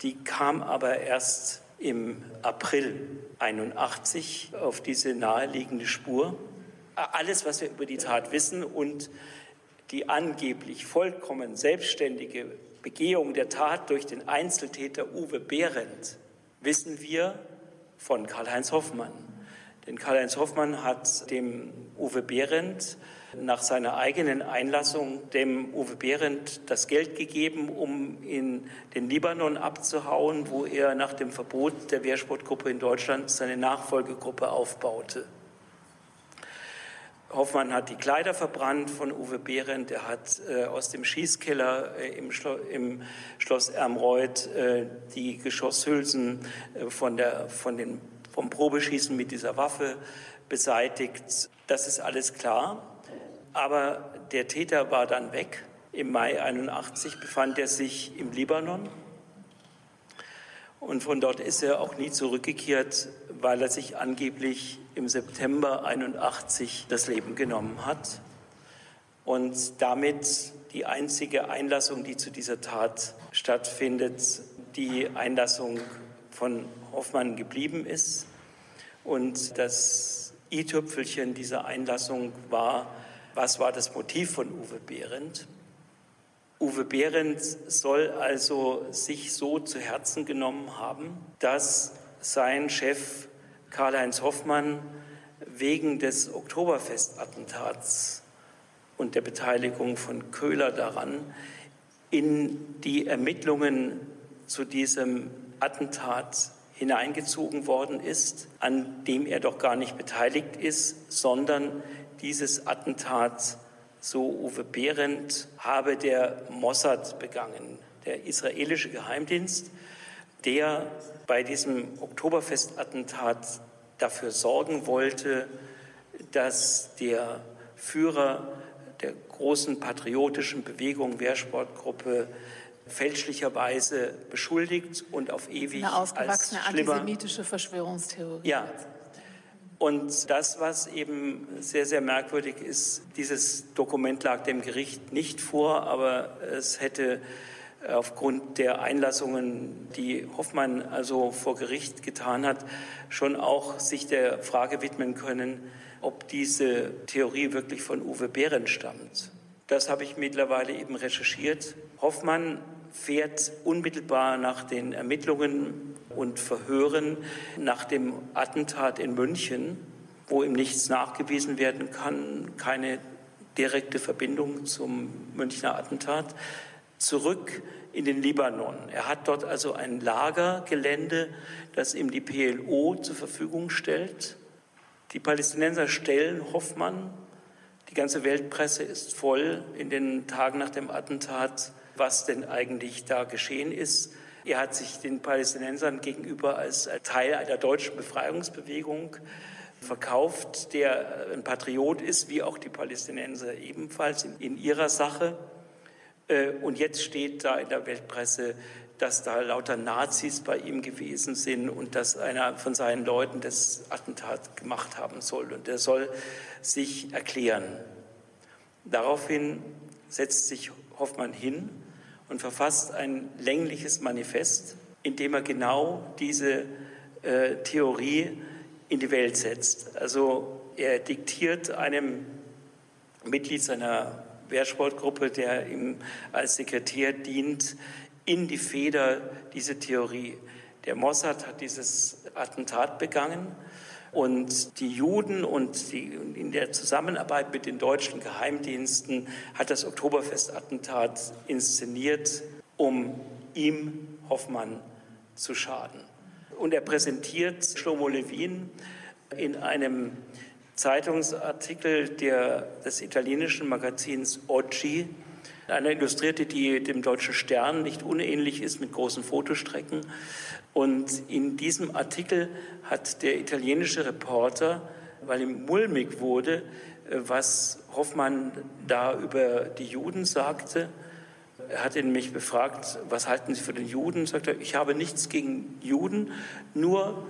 Die kam aber erst im April 81 auf diese naheliegende Spur alles, was wir über die Tat wissen und die angeblich vollkommen selbstständige Begehung der Tat durch den Einzeltäter Uwe Behrendt wissen wir von Karl-Heinz Hoffmann. Denn Karl-Heinz Hoffmann hat dem Uwe Behrendt nach seiner eigenen Einlassung dem Uwe Behrendt das Geld gegeben, um in den Libanon abzuhauen, wo er nach dem Verbot der Wehrsportgruppe in Deutschland seine Nachfolgegruppe aufbaute. Hoffmann hat die Kleider verbrannt von Uwe Behrendt. Er hat äh, aus dem Schießkeller äh, im, Schlo im, Schloss Ermreuth äh, die Geschosshülsen äh, von der, von den, vom Probeschießen mit dieser Waffe beseitigt. Das ist alles klar. Aber der Täter war dann weg. Im Mai 81 befand er sich im Libanon. Und von dort ist er auch nie zurückgekehrt, weil er sich angeblich im September 81 das Leben genommen hat und damit die einzige Einlassung, die zu dieser Tat stattfindet, die Einlassung von Hoffmann geblieben ist. Und das i-Tüpfelchen dieser Einlassung war, was war das Motiv von Uwe Behrendt? Uwe Behrendt soll also sich so zu Herzen genommen haben, dass sein Chef Karl-Heinz Hoffmann wegen des Oktoberfestattentats und der Beteiligung von Köhler daran in die Ermittlungen zu diesem Attentat hineingezogen worden ist, an dem er doch gar nicht beteiligt ist, sondern dieses Attentat, so Uwe Behrendt, habe der Mossad begangen, der israelische Geheimdienst, der bei diesem Oktoberfestattentat dafür sorgen wollte, dass der Führer der großen patriotischen Bewegung Wehrsportgruppe fälschlicherweise beschuldigt und auf ewig eine ausgewachsene als schlimmer, antisemitische Verschwörungstheorie. Ja. Und das, was eben sehr, sehr merkwürdig ist, dieses Dokument lag dem Gericht nicht vor, aber es hätte aufgrund der Einlassungen, die Hoffmann also vor Gericht getan hat, schon auch sich der Frage widmen können, ob diese Theorie wirklich von Uwe Behrendt stammt. Das habe ich mittlerweile eben recherchiert. Hoffmann fährt unmittelbar nach den Ermittlungen und Verhören nach dem Attentat in München, wo ihm nichts nachgewiesen werden kann, keine direkte Verbindung zum Münchner Attentat, zurück in den Libanon. Er hat dort also ein Lagergelände, das ihm die PLO zur Verfügung stellt. Die Palästinenser stellen Hoffmann. Die ganze Weltpresse ist voll in den Tagen nach dem Attentat, was denn eigentlich da geschehen ist. Er hat sich den Palästinensern gegenüber als Teil einer deutschen Befreiungsbewegung verkauft, der ein Patriot ist, wie auch die Palästinenser ebenfalls in, in ihrer Sache. Äh, und jetzt steht da in der Weltpresse, dass da lauter Nazis bei ihm gewesen sind und dass einer von seinen Leuten das Attentat gemacht haben soll. Und er soll sich erklären. Daraufhin setzt sich Hoffmann hin und verfasst ein längliches Manifest, in dem er genau diese äh, Theorie in die Welt setzt. Also er diktiert einem Mitglied seiner Wehrsportgruppe, der ihm als Sekretär dient, in die Feder diese Theorie. Der Mossad hat dieses Attentat begangen und die Juden und die, in der Zusammenarbeit mit den deutschen Geheimdiensten hat das Oktoberfest-Attentat inszeniert, um ihm, Hoffmann, zu schaden. Und er präsentiert Shlomo Levin in einem Zeitungsartikel der, des italienischen Magazins Oggi, eine Illustrierte, die dem Deutschen Stern nicht unähnlich ist, mit großen Fotostrecken. Und in diesem Artikel hat der italienische Reporter, weil ihm mulmig wurde, was Hoffmann da über die Juden sagte, er hat ihn mich befragt, was halten Sie für den Juden? Sagt er, ich habe nichts gegen Juden, nur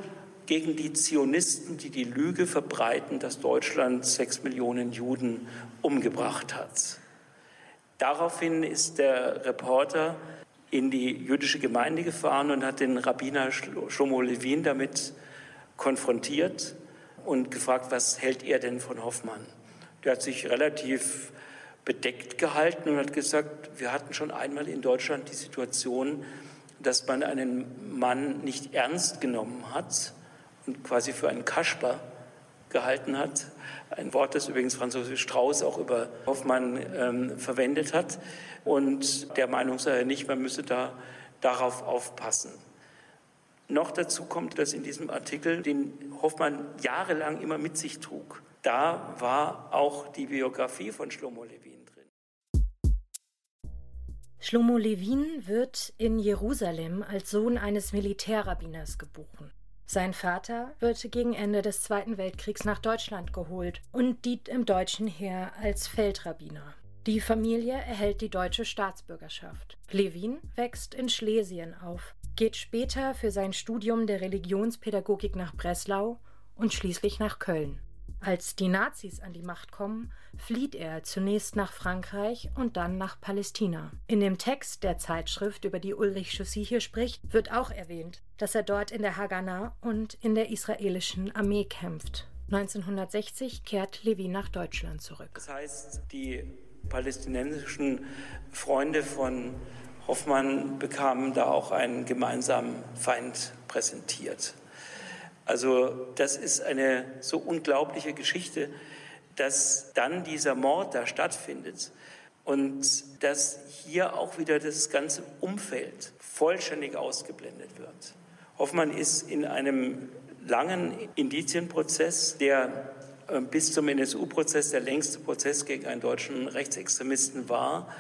gegen die Zionisten, die die Lüge verbreiten, dass Deutschland sechs Millionen Juden umgebracht hat. Daraufhin ist der Reporter in die jüdische Gemeinde gefahren und hat den Rabbiner Shlomo Levin damit konfrontiert und gefragt, was hält er denn von Hoffmann? Der hat sich relativ bedeckt gehalten und hat gesagt, wir hatten schon einmal in Deutschland die Situation, dass man einen Mann nicht ernst genommen hat und quasi für einen Kasper gehalten hat. Ein Wort, das übrigens Franz Strauß auch über Hoffmann ähm, verwendet hat. Und der Meinung sei er nicht, man müsse da darauf aufpassen. Noch dazu kommt, dass in diesem Artikel, den Hoffmann jahrelang immer mit sich trug, da war auch die Biografie von Shlomo Levin drin. Shlomo Levin wird in Jerusalem als Sohn eines Militärrabbiners geboren. Sein Vater wird gegen Ende des Zweiten Weltkriegs nach Deutschland geholt und dient im deutschen Heer als Feldrabbiner. Die Familie erhält die deutsche Staatsbürgerschaft. Levin wächst in Schlesien auf, geht später für sein Studium der Religionspädagogik nach Breslau und schließlich nach Köln. Als die Nazis an die Macht kommen, flieht er zunächst nach Frankreich und dann nach Palästina. In dem Text der Zeitschrift, über die Ulrich Chaussy hier spricht, wird auch erwähnt, dass er dort in der Haganah und in der israelischen Armee kämpft. 1960 kehrt Levi nach Deutschland zurück. Das heißt, die palästinensischen Freunde von Hoffmann bekamen da auch einen gemeinsamen Feind präsentiert. Also das ist eine so unglaubliche Geschichte, dass dann dieser Mord da stattfindet und dass hier auch wieder das ganze Umfeld vollständig ausgeblendet wird. Hoffmann ist in einem langen Indizienprozess, der äh, bis zum NSU-Prozess der längste Prozess gegen einen deutschen Rechtsextremisten war,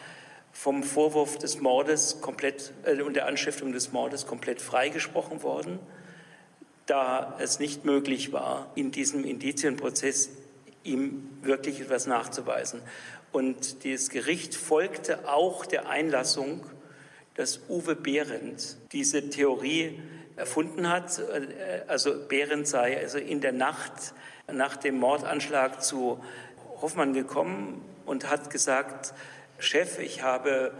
vom Vorwurf des Mordes komplett äh, und der Anstiftung des Mordes komplett freigesprochen worden da es nicht möglich war, in diesem Indizienprozess ihm wirklich etwas nachzuweisen. Und das Gericht folgte auch der Einlassung, dass Uwe Behrendt diese Theorie erfunden hat. Also Behrendt sei also in der Nacht nach dem Mordanschlag zu Hoffmann gekommen und hat gesagt, Chef, ich habe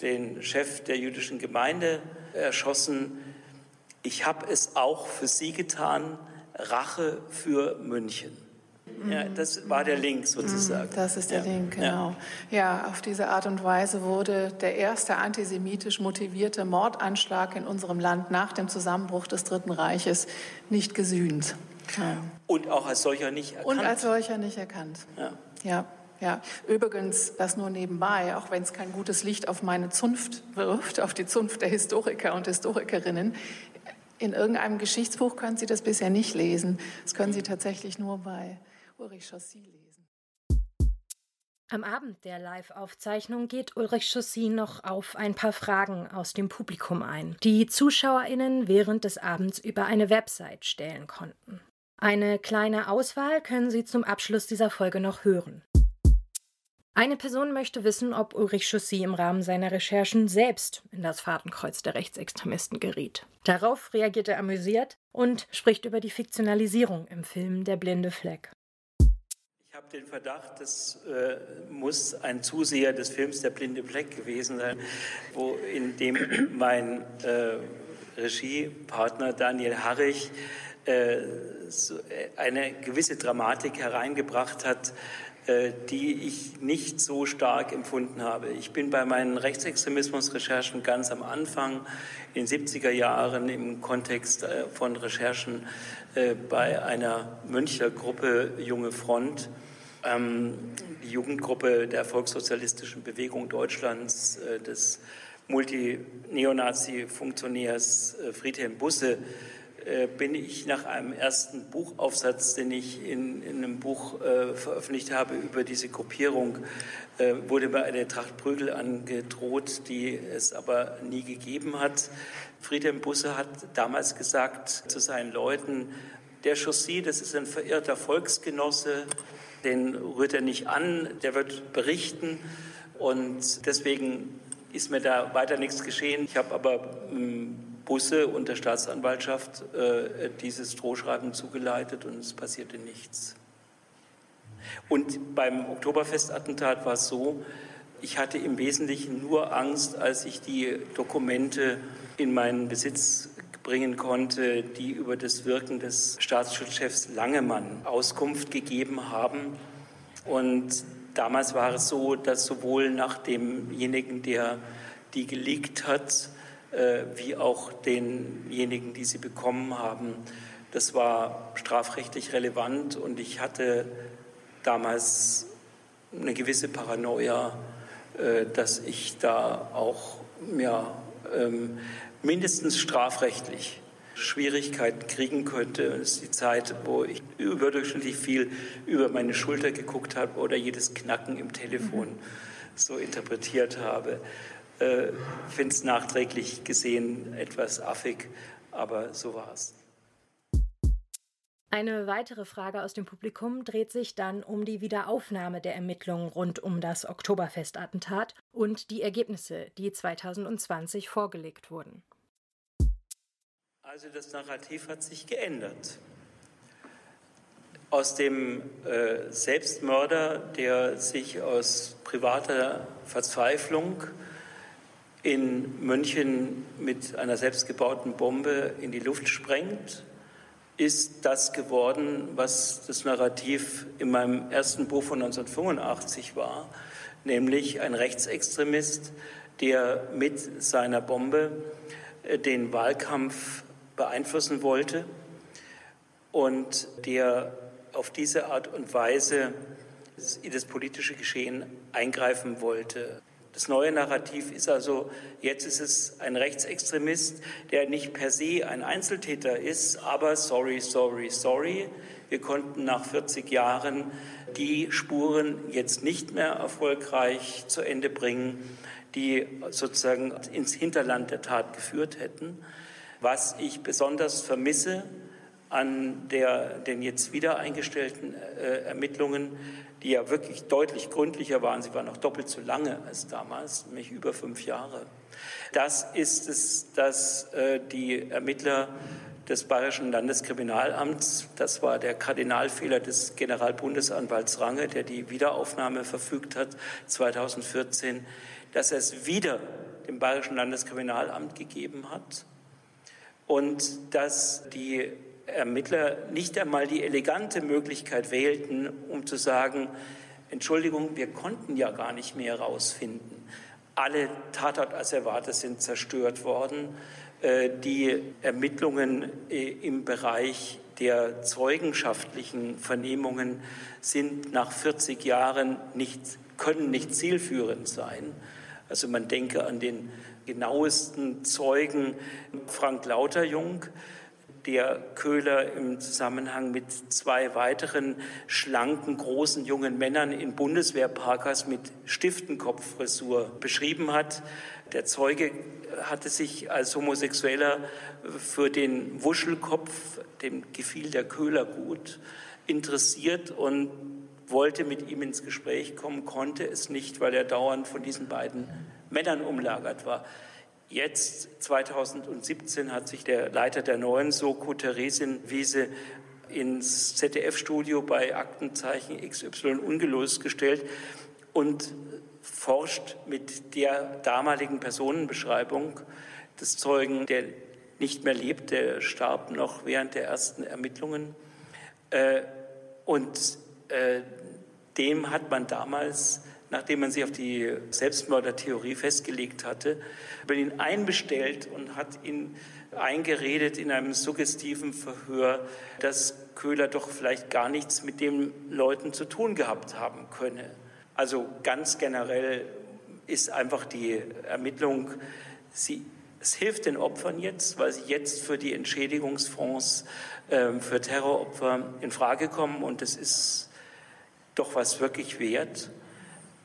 den Chef der jüdischen Gemeinde erschossen ich habe es auch für Sie getan, Rache für München. Ja, das war der Link sozusagen. Das ist der ja. Link, genau. Ja. ja, auf diese Art und Weise wurde der erste antisemitisch motivierte Mordanschlag in unserem Land nach dem Zusammenbruch des Dritten Reiches nicht gesühnt. Ja. Und auch als solcher nicht erkannt. Und als solcher nicht erkannt. Ja. ja. Ja, übrigens, das nur nebenbei, auch wenn es kein gutes Licht auf meine Zunft wirft, auf die Zunft der Historiker und Historikerinnen. In irgendeinem Geschichtsbuch können Sie das bisher nicht lesen. Das können Sie tatsächlich nur bei Ulrich Chaussy lesen. Am Abend der Live-Aufzeichnung geht Ulrich Chaussy noch auf ein paar Fragen aus dem Publikum ein, die ZuschauerInnen während des Abends über eine Website stellen konnten. Eine kleine Auswahl können Sie zum Abschluss dieser Folge noch hören. Eine Person möchte wissen, ob Ulrich Chaussy im Rahmen seiner Recherchen selbst in das Fadenkreuz der Rechtsextremisten geriet. Darauf reagiert er amüsiert und spricht über die Fiktionalisierung im Film Der blinde Fleck. Ich habe den Verdacht, das äh, muss ein Zuseher des Films Der blinde Fleck gewesen sein, wo in dem mein äh, Regiepartner Daniel Harrich äh, so eine gewisse Dramatik hereingebracht hat, äh, die ich nicht so stark empfunden habe. Ich bin bei meinen Rechtsextremismusrecherchen ganz am Anfang in den 70er Jahren im Kontext äh, von Recherchen äh, bei einer Münchner Gruppe Junge Front, ähm, die Jugendgruppe der Volkssozialistischen Bewegung Deutschlands, des Multi-Neonazi-Funktionärs Friedhelm Busse, äh, bin ich nach einem ersten Buchaufsatz, den ich in, in einem Buch äh, veröffentlicht habe über diese Gruppierung, äh, wurde mir eine Tracht Prügel angedroht, die es aber nie gegeben hat. Friedhelm Busse hat damals gesagt zu seinen Leuten, der Chaussy, das ist ein verirrter Volksgenosse, den rührt er nicht an, der wird berichten und deswegen ist mir da weiter nichts geschehen. Ich habe aber ähm, Busse und der Staatsanwaltschaft äh, dieses Drohschreiben zugeleitet und es passierte nichts. Und beim Oktoberfestattentat war es so, ich hatte im Wesentlichen nur Angst, als ich die Dokumente in meinen Besitz bringen konnte, die über das Wirken des Staatsschutzchefs Langemann Auskunft gegeben haben. Und damals war es so, dass sowohl nach demjenigen, der die geleakt hat, wie auch denjenigen, die sie bekommen haben. Das war strafrechtlich relevant und ich hatte damals eine gewisse Paranoia, äh, dass ich da auch ja, ähm, mindestens strafrechtlich Schwierigkeiten kriegen könnte. Das ist die Zeit, wo ich überdurchschnittlich viel über meine Schulter geguckt habe oder jedes Knacken im Telefon so interpretiert habe äh, finde es nachträglich gesehen etwas affig, aber so war es. Eine weitere Frage aus dem Publikum dreht sich dann um die Wiederaufnahme der Ermittlungen rund um das Oktoberfestattentat und die Ergebnisse, die 2020 vorgelegt wurden. Also das Narrativ hat sich geändert. Aus dem äh, Selbstmörder, der sich aus privater Verzweiflung in München mit einer selbstgebauten Bombe in die Luft sprengt, ist das geworden, was das Narrativ in meinem ersten Buch von 1985 war, nämlich ein Rechtsextremist, der mit seiner Bombe äh, den Wahlkampf beeinflussen wollte und der auf diese Art und Weise in das politische Geschehen eingreifen wollte. Das neue Narrativ ist also, jetzt ist es ein Rechtsextremist, der nicht per se ein Einzeltäter ist, aber sorry, sorry, sorry. Wir konnten nach 40 Jahren die Spuren jetzt nicht mehr erfolgreich zu Ende bringen, die sozusagen ins Hinterland der Tat geführt hätten. Was ich besonders vermisse an der, den jetzt wieder eingestellten äh, Ermittlungen, die ja wirklich deutlich gründlicher waren. Sie waren auch doppelt so lange als damals, nämlich über fünf Jahre. Das ist es, dass äh, die Ermittler des Bayerischen Landeskriminalamts, das war der Kardinalfehler des Generalbundesanwalts Range, der die Wiederaufnahme verfügt hat 2014, dass er es wieder dem Bayerischen Landeskriminalamt gegeben hat und dass die Ermittler nicht einmal die elegante Möglichkeit wählten, um zu sagen, Entschuldigung, wir konnten ja gar nicht mehr herausfinden. Alle Tatortasservate sind zerstört worden. Äh, die Ermittlungen äh, im Bereich der zeugenschaftlichen Vernehmungen sind nach 40 Jahren nicht, können nicht zielführend sein. Also man denke an den genauesten Zeugen Frank Lauterjung, der Köhler im Zusammenhang mit zwei weiteren schlanken, großen jungen Männern in Bundeswehrparkers mit Stiftenkopffrisur beschrieben hat. Der Zeuge hatte sich als Homosexueller für den Wuschelkopf, dem gefiel der Köhler gut, interessiert und wollte mit ihm ins Gespräch kommen, konnte es nicht, weil er dauernd von diesen beiden Männern umlagert war. Jetzt, 2017, hat sich der Leiter der neuen Soko, Theresin Wiese, ins ZDF-Studio bei Aktenzeichen XY ungelöst gestellt und forscht mit der damaligen Personenbeschreibung des Zeugen, der nicht mehr lebt, der starb noch während der ersten Ermittlungen. Äh, und äh, dem hat man damals nachdem man sich auf die Selbstmördertheorie festgelegt hatte, hat ihn einbestellt und hat ihn eingeredet in einem suggestiven Verhör, dass Köhler doch vielleicht gar nichts mit den Leuten zu tun gehabt haben könne. Also ganz generell ist einfach die Ermittlung, sie, es hilft den Opfern jetzt, weil sie jetzt für die Entschädigungsfonds äh, für Terroropfer in Frage kommen und es ist doch was wirklich wert.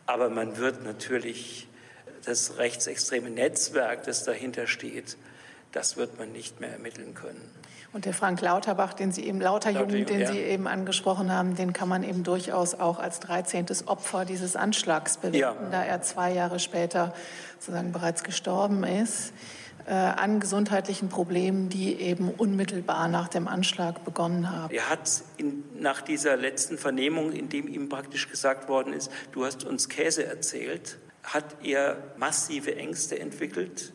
Aber man wird natürlich das rechtsextreme Netzwerk, das dahinter steht, das wird man nicht mehr ermitteln können. Und der Frank Lauterbach, den Sie eben, Lauterjung, den ja. Sie eben angesprochen haben, den kann man eben durchaus auch als 13. Opfer dieses Anschlags bewerten, ja. da er zwei Jahre später sozusagen bereits gestorben ist an gesundheitlichen Problemen, die eben unmittelbar nach dem Anschlag begonnen haben. Er hat in, nach dieser letzten Vernehmung, in dem ihm praktisch gesagt worden ist, du hast uns Käse erzählt, hat er massive Ängste entwickelt.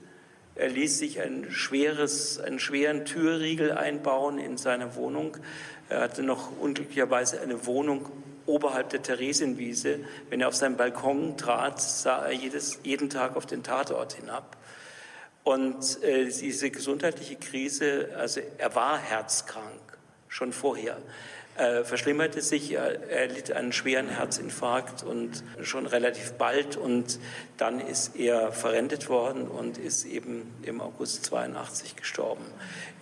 Er ließ sich ein schweres, einen schweren Türriegel einbauen in seiner Wohnung. Er hatte noch unglücklicherweise eine Wohnung oberhalb der Theresienwiese. Wenn er auf seinen Balkon trat, sah er jedes, jeden Tag auf den Tatort hinab. Und äh, diese gesundheitliche Krise, also er war herzkrank schon vorher, äh, verschlimmerte sich. Er, er litt einen schweren Herzinfarkt und schon relativ bald. Und dann ist er verrentet worden und ist eben im August 82 gestorben.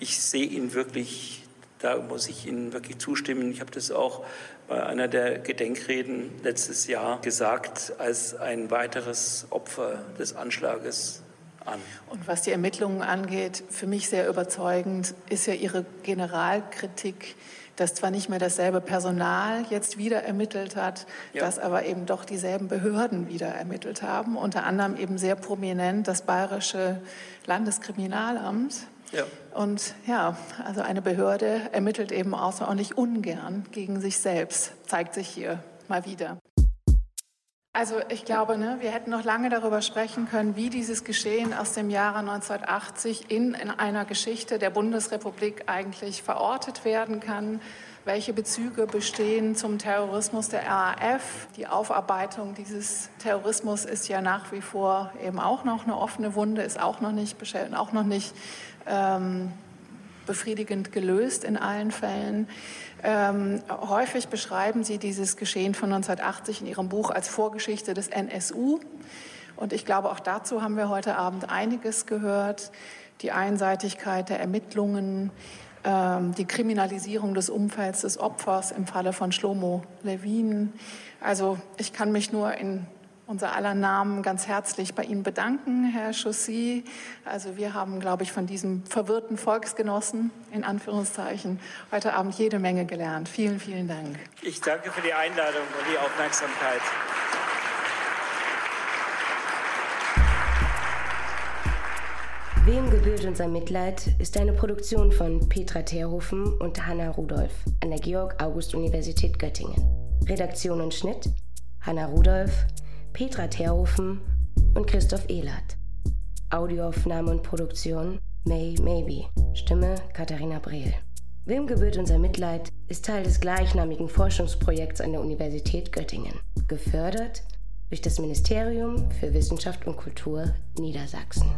Ich sehe ihn wirklich, da muss ich Ihnen wirklich zustimmen. Ich habe das auch bei einer der Gedenkreden letztes Jahr gesagt, als ein weiteres Opfer des Anschlages an. Und was die Ermittlungen angeht, für mich sehr überzeugend ist ja Ihre Generalkritik, dass zwar nicht mehr dasselbe Personal jetzt wieder ermittelt hat, ja. dass aber eben doch dieselben Behörden wieder ermittelt haben, unter anderem eben sehr prominent das Bayerische Landeskriminalamt. Ja. Und ja, also eine Behörde ermittelt eben außerordentlich ungern gegen sich selbst, zeigt sich hier mal wieder. Also ich glaube, ne, wir hätten noch lange darüber sprechen können, wie dieses Geschehen aus dem Jahre 1980 in, in einer Geschichte der Bundesrepublik eigentlich verortet werden kann. Welche Bezüge bestehen zum Terrorismus der RAF? Die Aufarbeitung dieses Terrorismus ist ja nach wie vor eben auch noch eine offene Wunde, ist auch noch nicht, auch noch nicht ähm, befriedigend gelöst in allen Fällen. Ähm, häufig beschreiben Sie dieses Geschehen von 1980 in Ihrem Buch als Vorgeschichte des NSU. Und ich glaube, auch dazu haben wir heute Abend einiges gehört. Die Einseitigkeit der Ermittlungen, ähm, die Kriminalisierung des Umfelds des Opfers im Falle von Schlomo Levin. Also ich kann mich nur in unser aller Namen ganz herzlich bei Ihnen bedanken, Herr Chaussy. Also wir haben, glaube ich, von diesem verwirrten Volksgenossen in Anführungszeichen heute Abend jede Menge gelernt. Vielen, vielen Dank. Ich danke für die Einladung und die Aufmerksamkeit. Wem gebührt unser Mitleid ist eine Produktion von Petra Terhofen und Hanna Rudolph an der Georg-August-Universität Göttingen. Redaktion und Schnitt Hanna Rudolph, Petra Terhofen und Christoph Ehlert. Audioaufnahme und Produktion May Maybe. Stimme Katharina Brehl. Wem gebührt unser Mitleid ist Teil des gleichnamigen Forschungsprojekts an der Universität Göttingen, gefördert durch das Ministerium für Wissenschaft und Kultur Niedersachsen.